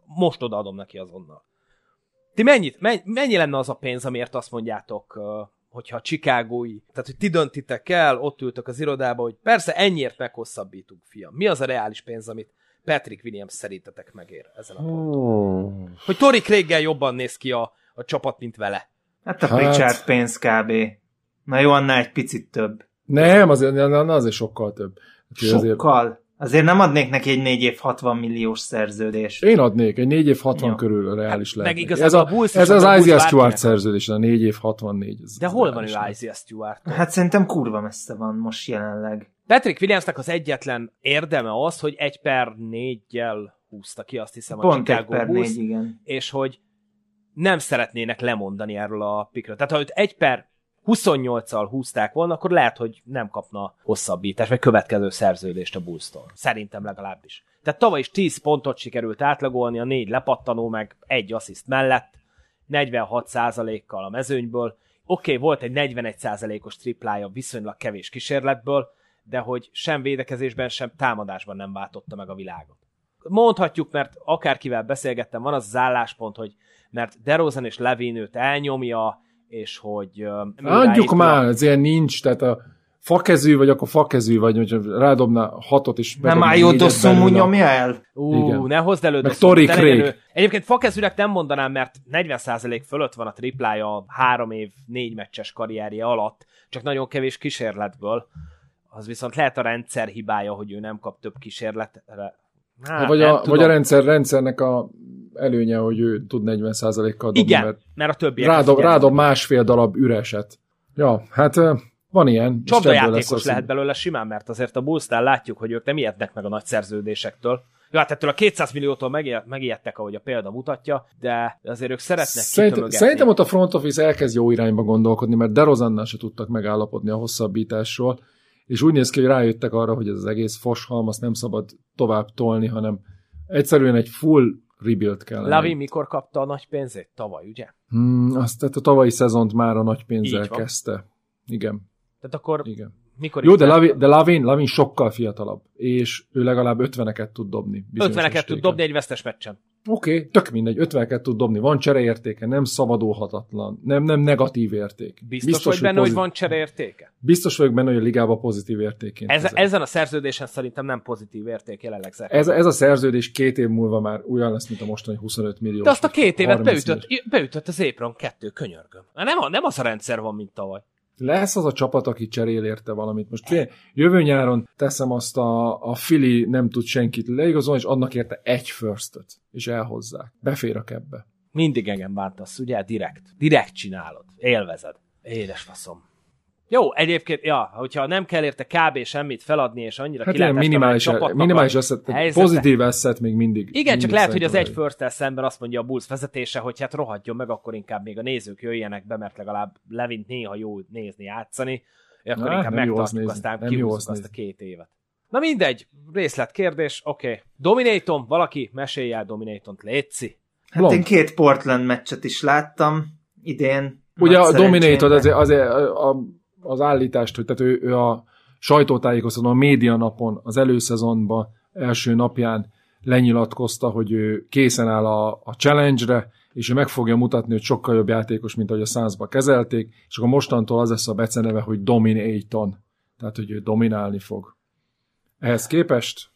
most odaadom neki azonnal. Ti mennyit, mennyi, mennyi lenne az a pénz, amiért azt mondjátok, hogyha a Chicagói, tehát hogy ti döntitek el, ott ültök az irodába, hogy persze ennyiért meghosszabbítunk, fiam. Mi az a reális pénz, amit Patrick Williams szerintetek megér ezen a ponton? Hogy Tori Craig-gel jobban néz ki a, a csapat, mint vele. hát a Hát- Pritchard pénz kb. Na jó, annál egy picit több. Nem, azért, na, azért sokkal több. Úgyhogy Azért Sokkal. Azért nem adnék neki egy 4 év 60 milliós szerződést. én adnék, egy 4 év 60 Jó. körül reális Hát, lehet. meg ez a is ez az a Isaiah Stewart szerződés, a 4 év 64. Ez De hol van ő. Isaiah Stewart? Hát szerintem kurva messze van most jelenleg. Patrick Williamsnek az egyetlen érdeme az, hogy egy per négyel húzta ki, azt hiszem, a Pont egy Chicago per Bulls, négy, igen. és hogy nem szeretnének lemondani erről a pikről. Tehát ha őt egy per 28-al húzták volna, akkor lehet, hogy nem kapna hosszabbítást, vagy következő szerződést a Bulls-tól. Szerintem legalábbis. Tehát tavaly is 10 pontot sikerült átlagolni, a négy lepattanó, meg egy assziszt mellett, 46%-kal a mezőnyből. Oké, okay, volt egy 41%-os triplája viszonylag kevés kísérletből, de hogy sem védekezésben, sem támadásban nem váltotta meg a világot. Mondhatjuk, mert akárkivel beszélgettem, van az az álláspont, hogy mert DeRozan és Levin őt elnyomja, és hogy... Adjuk már, ez ilyen nincs, tehát a fakezű vagy, akkor fakezű vagy, hogy rádobná hatot is. Nem Ájó négyet Dosszomú nyomja el? Ú, Igen. ne hozd elő Meg legyen Craig. Egyébként fakezűnek nem mondanám, mert 40% fölött van a triplája a három év, négy meccses karrierje alatt, csak nagyon kevés kísérletből. Az viszont lehet a rendszer hibája, hogy ő nem kap több kísérletre. Hát, vagy, a, tudom. vagy a rendszer, rendszernek a előnye, hogy ő tud 40%-kal dobni, Igen, mert mert a többiek... rádob, rádob másfél darab üreset. Ja, hát van ilyen. Csapdajátékos lehet belőle simán, mert azért a Bullsnál látjuk, hogy ők nem ijednek meg a nagy szerződésektől. Jó, hát ettől a 200 milliótól megijed- megijedtek, ahogy a példa mutatja, de azért ők szeretnek Szerintem, kitömögetni. szerintem ott a front office elkezd jó irányba gondolkodni, mert DeRozannál se tudtak megállapodni a hosszabbításról, és úgy néz ki, hogy rájöttek arra, hogy ez az egész foshalm, azt nem szabad tovább tolni, hanem egyszerűen egy full rebuild kell. Lavi mikor kapta a nagy pénzét? Tavaly, ugye? Hmm, azt tehát a tavalyi szezont már a nagy pénzzel kezdte. Igen, Tehát akkor igen. mikor Jó, de? Lavin, de Lavin, Lavin sokkal fiatalabb, és ő legalább 50-eket tud dobni. bizonyos 50-eket tud dobni egy vesztes meccsen. Oké, okay, tök mindegy, 50-ket tud dobni, van csereértéke, nem szabadulhatatlan, nem, nem negatív érték. Biztos, Biztos vagy benne, hogy pozit- van csereértéke? Biztos vagyok benne, hogy a ligában pozitív értékén. Ez, kezeli. ezen a szerződésen szerintem nem pozitív érték jelenleg ez, ez, a szerződés két év múlva már olyan lesz, mint a mostani 25 millió. De azt a két évet beütött, beütött az épron kettő, könyörgöm. Nem, nem az a rendszer van, mint tavaly. Lesz az a csapat, aki cserél érte valamit. Most figyelj, jövő nyáron teszem azt a, a Fili nem tud senkit leigazolni, és adnak érte egy firstöt, és elhozzák. Befér a kebbe. Mindig engem bántasz, ugye? Direkt. Direkt csinálod. Élvezed. Édes faszom. Jó, egyébként, ja, hogyha nem kell érte kb. semmit feladni, és annyira Hát ki lehet ilyen minimális, csapatnak minimális asset, helyzete. pozitív asset még mindig. Igen, mindig csak lehet, hogy az egy first szemben azt mondja a Bulls vezetése, hogy hát rohadjon meg, akkor inkább még a nézők jöjjenek be, mert legalább Levint néha jó nézni, játszani, akkor Á, inkább megtartjuk, nézni, aztán kihúzzuk azt azt a nézni. két évet. Na mindegy, részletkérdés, oké. Okay. Dominaton, valaki mesélj el Dominatont, létszi. Hát Blond. én két Portland meccset is láttam idén. Ugye a Dominator azért, azért a, a az állítást, hogy tehát ő, ő a sajtótájékoztatón, a média napon, az előszezonban első napján lenyilatkozta, hogy ő készen áll a, a challenge-re, és ő meg fogja mutatni, hogy sokkal jobb játékos, mint ahogy a Sunsba kezelték, és akkor mostantól az lesz a beceneve, hogy Dominaton. Tehát, hogy ő dominálni fog. Ehhez képest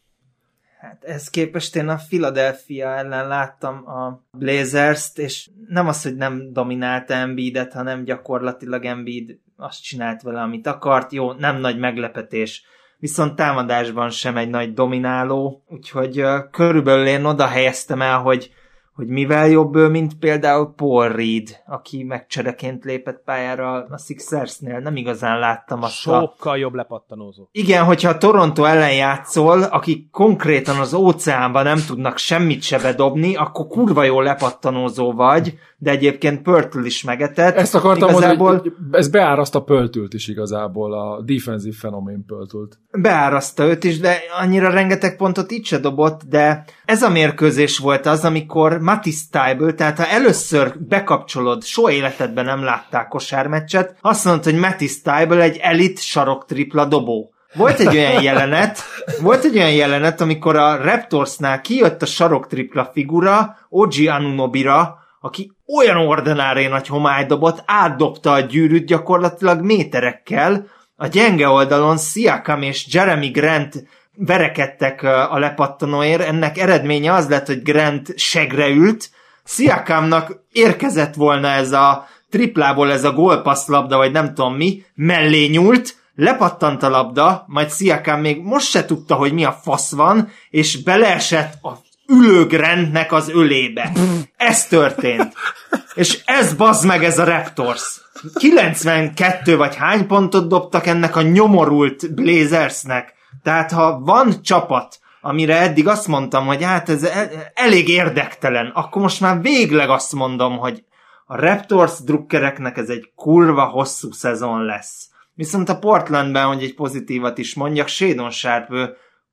Hát ez képest én a Philadelphia ellen láttam a Blazers-t, és nem az, hogy nem dominálta Embiidet, hanem gyakorlatilag Embiid azt csinált vele, amit akart. Jó, nem nagy meglepetés, viszont támadásban sem egy nagy domináló, úgyhogy körülbelül én oda helyeztem el, hogy hogy mivel jobb ő, mint például Paul Reed, aki megcsereként lépett pályára a Sixersnél. Nem igazán láttam azt Sokkal a... jobb lepattanózó. Igen, hogyha a Toronto ellen játszol, akik konkrétan az óceánban nem tudnak semmit se bedobni, akkor kurva jó lepattanózó vagy, de egyébként Pörtül is megetett. Ezt akartam igazából... mondani, hogy ez beáraszt a Pöltült is igazából, a defensív fenomén Pöltült. Beáraszta őt is, de annyira rengeteg pontot itt se dobott, de ez a mérkőzés volt az, amikor Matty Stybel, tehát ha először bekapcsolod, soha életedben nem látták kosármeccset, azt mondod, hogy Matty Stybel egy elit sarok tripla dobó. Volt egy olyan jelenet, volt egy olyan jelenet, amikor a Raptorsnál kijött a sarok tripla figura, Oji Anunobira, aki olyan ordinári nagy homály dobott, átdobta a gyűrűt gyakorlatilag méterekkel, a gyenge oldalon Siakam és Jeremy Grant verekedtek a lepattanóért, ennek eredménye az lett, hogy Grant segre ült, Siakamnak érkezett volna ez a triplából ez a gólpassz labda, vagy nem tudom mi, mellé nyúlt, lepattant a labda, majd Siakam még most se tudta, hogy mi a fasz van, és beleesett a ülőgrendnek az ölébe. Ez történt. És ez bazd meg ez a Raptors. 92 vagy hány pontot dobtak ennek a nyomorult Blazersnek. Tehát ha van csapat, amire eddig azt mondtam, hogy hát ez e- elég érdektelen, akkor most már végleg azt mondom, hogy a Raptors drukkereknek ez egy kurva hosszú szezon lesz. Viszont a Portlandben, hogy egy pozitívat is mondjak, Shadon Sharp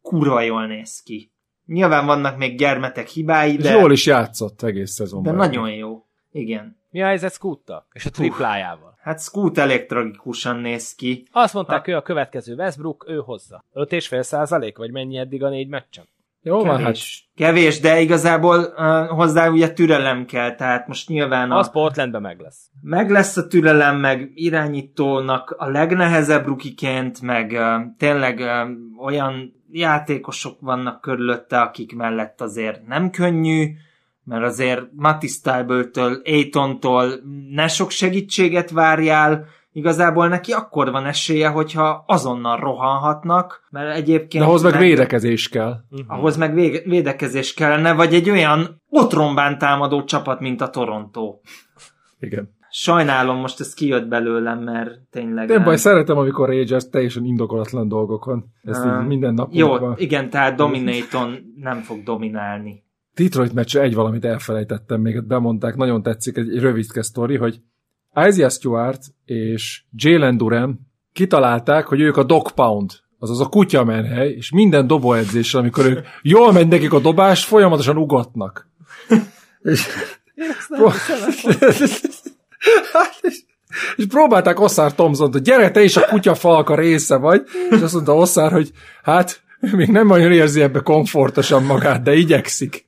kurva jól néz ki. Nyilván vannak még gyermetek hibái, de... Jól is játszott egész szezonban. De nagyon jó. Igen. Mi a helyzet Scoottal? És a triplájával? Hát Scoot elég tragikusan néz ki. Azt mondták, ha... ő a következő Westbrook, ő hozza. 5,5 százalék, vagy mennyi eddig a négy meccsen? Jó, Kevés. van, hát. Kevés, de igazából uh, hozzá ugye türelem kell, tehát most nyilván a... Az Portlandben meg lesz. Meg lesz a türelem, meg irányítónak a legnehezebb rukiként, meg uh, tényleg uh, olyan játékosok vannak körülötte, akik mellett azért nem könnyű, mert azért Matty Styből-től, Aytontól ne sok segítséget várjál, igazából neki akkor van esélye, hogyha azonnal rohanhatnak, mert egyébként... De ahhoz meg védekezés kell. Uh-huh. Ahhoz meg védekezés kellene, vagy egy olyan otrombán támadó csapat, mint a Toronto. Igen. Sajnálom, most ez kijött belőlem, mert tényleg... Nem baj, szeretem, amikor Rangers teljesen indokolatlan dolgokon. Ezt uh, minden nap. Jó, igen, tehát Dominaton nem fog dominálni. Detroit meccs egy valamit elfelejtettem, még bemondták, nagyon tetszik, egy, egy rövidke sztori, hogy Isaiah Stewart és Jalen Duran kitalálták, hogy ők a dog pound, azaz a kutya menhely, és minden dobóedzéssel, amikor ők jól megy nekik a dobás, folyamatosan ugatnak. és, és, és próbálták Osszár Thompson hogy gyere, te is a kutya falka része vagy, és azt mondta Osszár, hogy hát még nem nagyon érzi ebbe komfortosan magát, de igyekszik.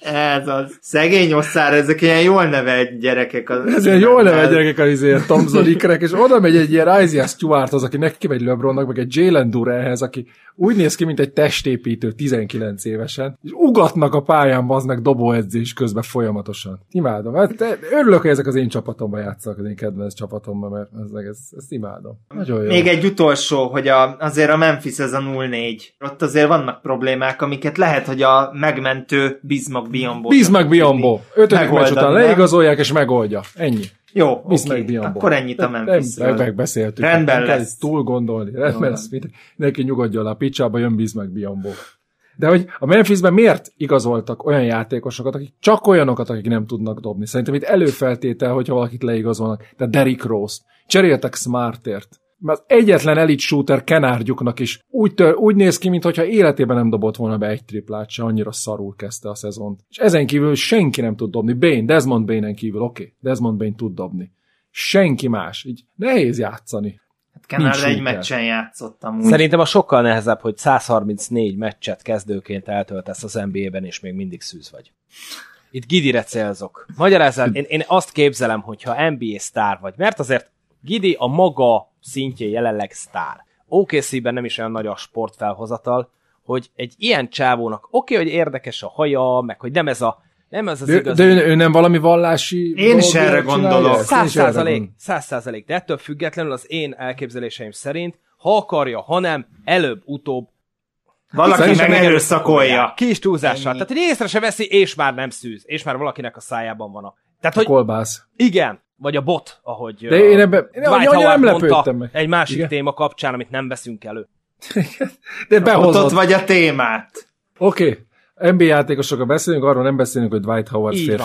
Ez az. Szegény osszár, ezek ilyen jól nevelt gyerekek. Az ez ilyen jól nevelt gyerekek az izé, Tomzon ikrek, és oda megy egy ilyen Isaiah az, aki neki megy LeBronnak, meg egy Jalen Durehez, aki úgy néz ki, mint egy testépítő 19 évesen, és ugatnak a pályán, az meg dobóedzés közben folyamatosan. Imádom. Hát, örülök, hogy ezek az én csapatomban játszanak, az én kedvenc csapatomban, mert ez, ez, ezt imádom. Nagyon jó. Még egy utolsó, hogy a, azért a Memphis ez a 0-4. Ott azért vannak problémák, amiket lehet, hogy a megmentő Bismarck Biombo. Bismarck Biombo. Ötödik meccs után leigazolják és megoldja. Ennyi. Jó, oké, okay. akkor ennyit a memphis Nem, megbeszéltük. Rendben nem lesz. túl gondolni. Rendben lesz. Neki nyugodjon a picsába, jön Bismarck Biombo. De hogy a Memphisben miért igazoltak olyan játékosokat, akik csak olyanokat, akik nem tudnak dobni? Szerintem itt előfeltétel, hogyha valakit leigazolnak. Tehát Derrick Rose. Cseréltek Smartért az egyetlen elit shooter kenárgyuknak is úgy, tör, úgy néz ki, mintha életében nem dobott volna be egy triplát se, annyira szarul kezdte a szezont. És ezen kívül senki nem tud dobni. Bain, Desmond Bain-en kívül, oké, okay. Desmond Bain tud dobni. senki más. Így nehéz játszani. Hát Nincs egy meccsen játszottam úgy. Szerintem a sokkal nehezebb, hogy 134 meccset kezdőként eltöltesz az NBA-ben, és még mindig szűz vagy. Itt Gidire célzok. Magyarázat, én, én azt képzelem, hogyha NBA sztár vagy, mert azért Gidi a maga szintjén jelenleg sztár. OKC-ben nem is olyan nagy a sportfelhozatal, hogy egy ilyen csávónak oké, okay, hogy érdekes a haja, meg hogy nem ez a nem ez az De, igazi... de ő, ő nem valami vallási Én is erre gondolok. Száz százalék, száz százalék, de ettől függetlenül az én elképzeléseim szerint, ha akarja, ha nem, előbb-utóbb Valaki Szerintem meg erőszakolja. Kis túlzással. Tehát, hogy észre se veszi, és már nem szűz. És már valakinek a szájában van a... Tehát, A hogy kolbász. igen, vagy a bot, ahogy De én ebben- én Dwight annyira Howard nem mondta lepődtem meg. egy másik Igen. téma kapcsán, amit nem veszünk elő. De Ott, behozott. ott vagy a témát. Oké, okay. NBA játékosokról beszélünk, arról nem beszélünk, hogy Dwight Howard Így dug.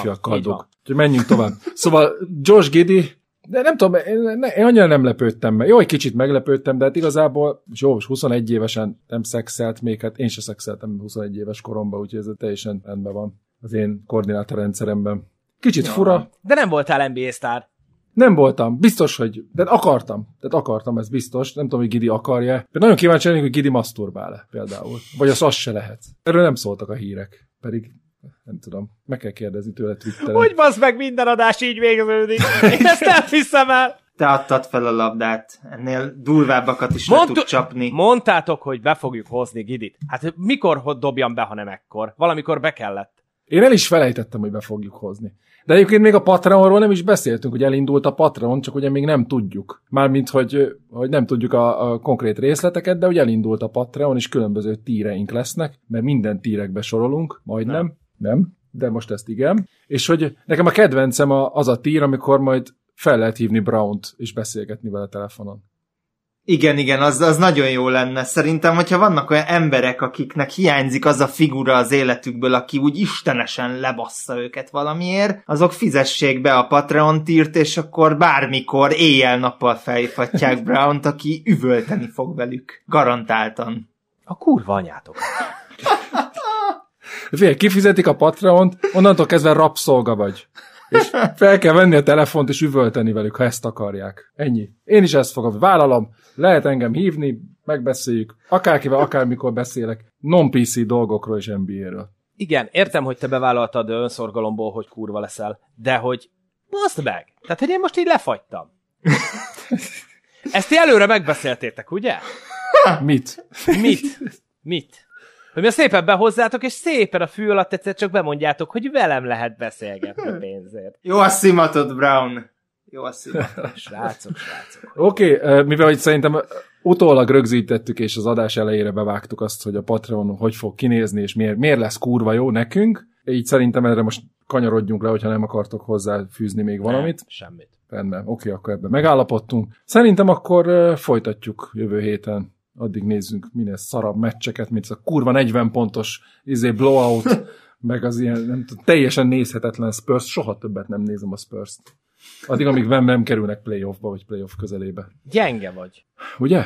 van. Úgyhogy menjünk tovább. Szóval Josh Giddy, de nem tudom, én, ne- én annyira nem lepődtem meg. Jó, egy kicsit meglepődtem, de hát igazából, jó, most 21 évesen nem szexelt még, hát én se szexeltem 21 éves koromban, úgyhogy ez teljesen rendben van az én koordinátorrendszeremben. Kicsit fura, De nem voltál NBA sztár. nem voltam, biztos, hogy, de akartam, tehát akartam, ez biztos, nem tudom, hogy Gidi akarja. De nagyon kíváncsi lennék, hogy Gidi masturbál-e például. Vagy az az se lehet. Erről nem szóltak a hírek, pedig nem tudom, meg kell kérdezni tőle Twitteren. Hogy bazd meg minden adás így végződik? Én ezt nem hiszem el. Te adtad fel a labdát. Ennél durvábbakat is le Mondtu- tud csapni. Mondtátok, hogy be fogjuk hozni Gidit. Hát mikor dobjam be, ha nem ekkor? Valamikor be kellett. Én el is felejtettem, hogy be fogjuk hozni. De egyébként még a Patreonról nem is beszéltünk, hogy elindult a Patreon, csak ugye még nem tudjuk. Mármint, hogy, hogy nem tudjuk a, a konkrét részleteket, de ugye elindult a Patreon, és különböző tíreink lesznek, mert minden tírekbe sorolunk, majdnem. Nem. nem, de most ezt igen. És hogy nekem a kedvencem az a tír, amikor majd fel lehet hívni Brown-t, és beszélgetni vele telefonon. Igen, igen, az, az nagyon jó lenne. Szerintem, hogyha vannak olyan emberek, akiknek hiányzik az a figura az életükből, aki úgy istenesen lebassza őket valamiért, azok fizessék be a Patreon tírt, és akkor bármikor éjjel-nappal felhívhatják Brown-t, aki üvölteni fog velük. Garantáltan. A kurva anyátok. Figyelj, kifizetik a Patreont, onnantól kezdve rabszolga vagy. És fel kell venni a telefont és üvölteni velük, ha ezt akarják. Ennyi. Én is ezt fogom. Vállalom, lehet engem hívni, megbeszéljük. Akárkivel, akármikor beszélek. Non-PC dolgokról és NBA-ről. Igen, értem, hogy te bevállaltad önszorgalomból, hogy kurva leszel, de hogy baszd meg. Tehát, hogy én most így lefagytam. Ezt ti előre megbeszéltétek, ugye? Mit? Mit? Mit? Hogy mi szépen behozzátok, és szépen a fű alatt egyszer csak bemondjátok, hogy velem lehet beszélgetni pénzért. Jó a szimatod, Brown. Jó a szimatod. Srácok, srácok. Oké, okay, mivel hogy szerintem utólag rögzítettük, és az adás elejére bevágtuk azt, hogy a Patreon hogy fog kinézni, és miért, miért lesz kurva jó nekünk, így szerintem erre most kanyarodjunk le, hogyha nem akartok hozzáfűzni még valamit. Nem, semmit. Rendben, oké, akkor ebben megállapodtunk. Szerintem akkor folytatjuk jövő héten. Addig nézzünk minél szarabb meccseket, mint ez a kurva 40 pontos izé blowout, meg az ilyen nem tudom, teljesen nézhetetlen Spurs. Soha többet nem nézem a Spurs-t. Addig, amíg nem, nem kerülnek playoffba, vagy playoff közelébe. Gyenge vagy. Ugye?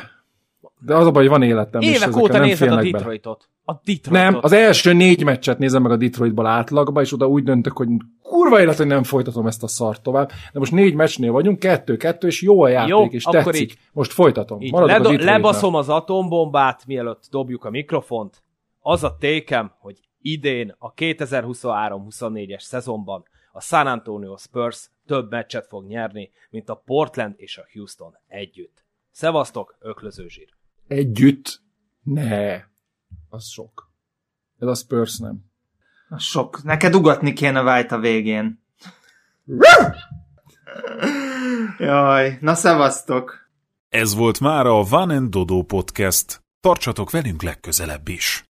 De az a baj, hogy van életem. Évek ezeken óta nem nézed a be. Detroitot. A Detroitot. Nem, az első négy meccset nézem meg a Detroitból átlagba, és oda úgy döntök, hogy kurva élet, hogy nem folytatom ezt a szart tovább. De most négy meccsnél vagyunk, kettő-kettő, és jó a játék, Jó, és akkor tetszik. így. Most folytatom. Így, a ledo- Detroitnál. lebaszom az atombombát, mielőtt dobjuk a mikrofont. Az a tékem, hogy idén a 2023-24-es szezonban a San Antonio Spurs több meccset fog nyerni, mint a Portland és a Houston együtt. Szevasztok, öklöző zsír. Együtt? Ne. Az sok. Ez a Spurs nem. Az Sok. Neked ugatni kéne White a végén. Jaj, na szevasztok! Ez volt már a Van and Dodo Podcast. Tartsatok velünk legközelebb is!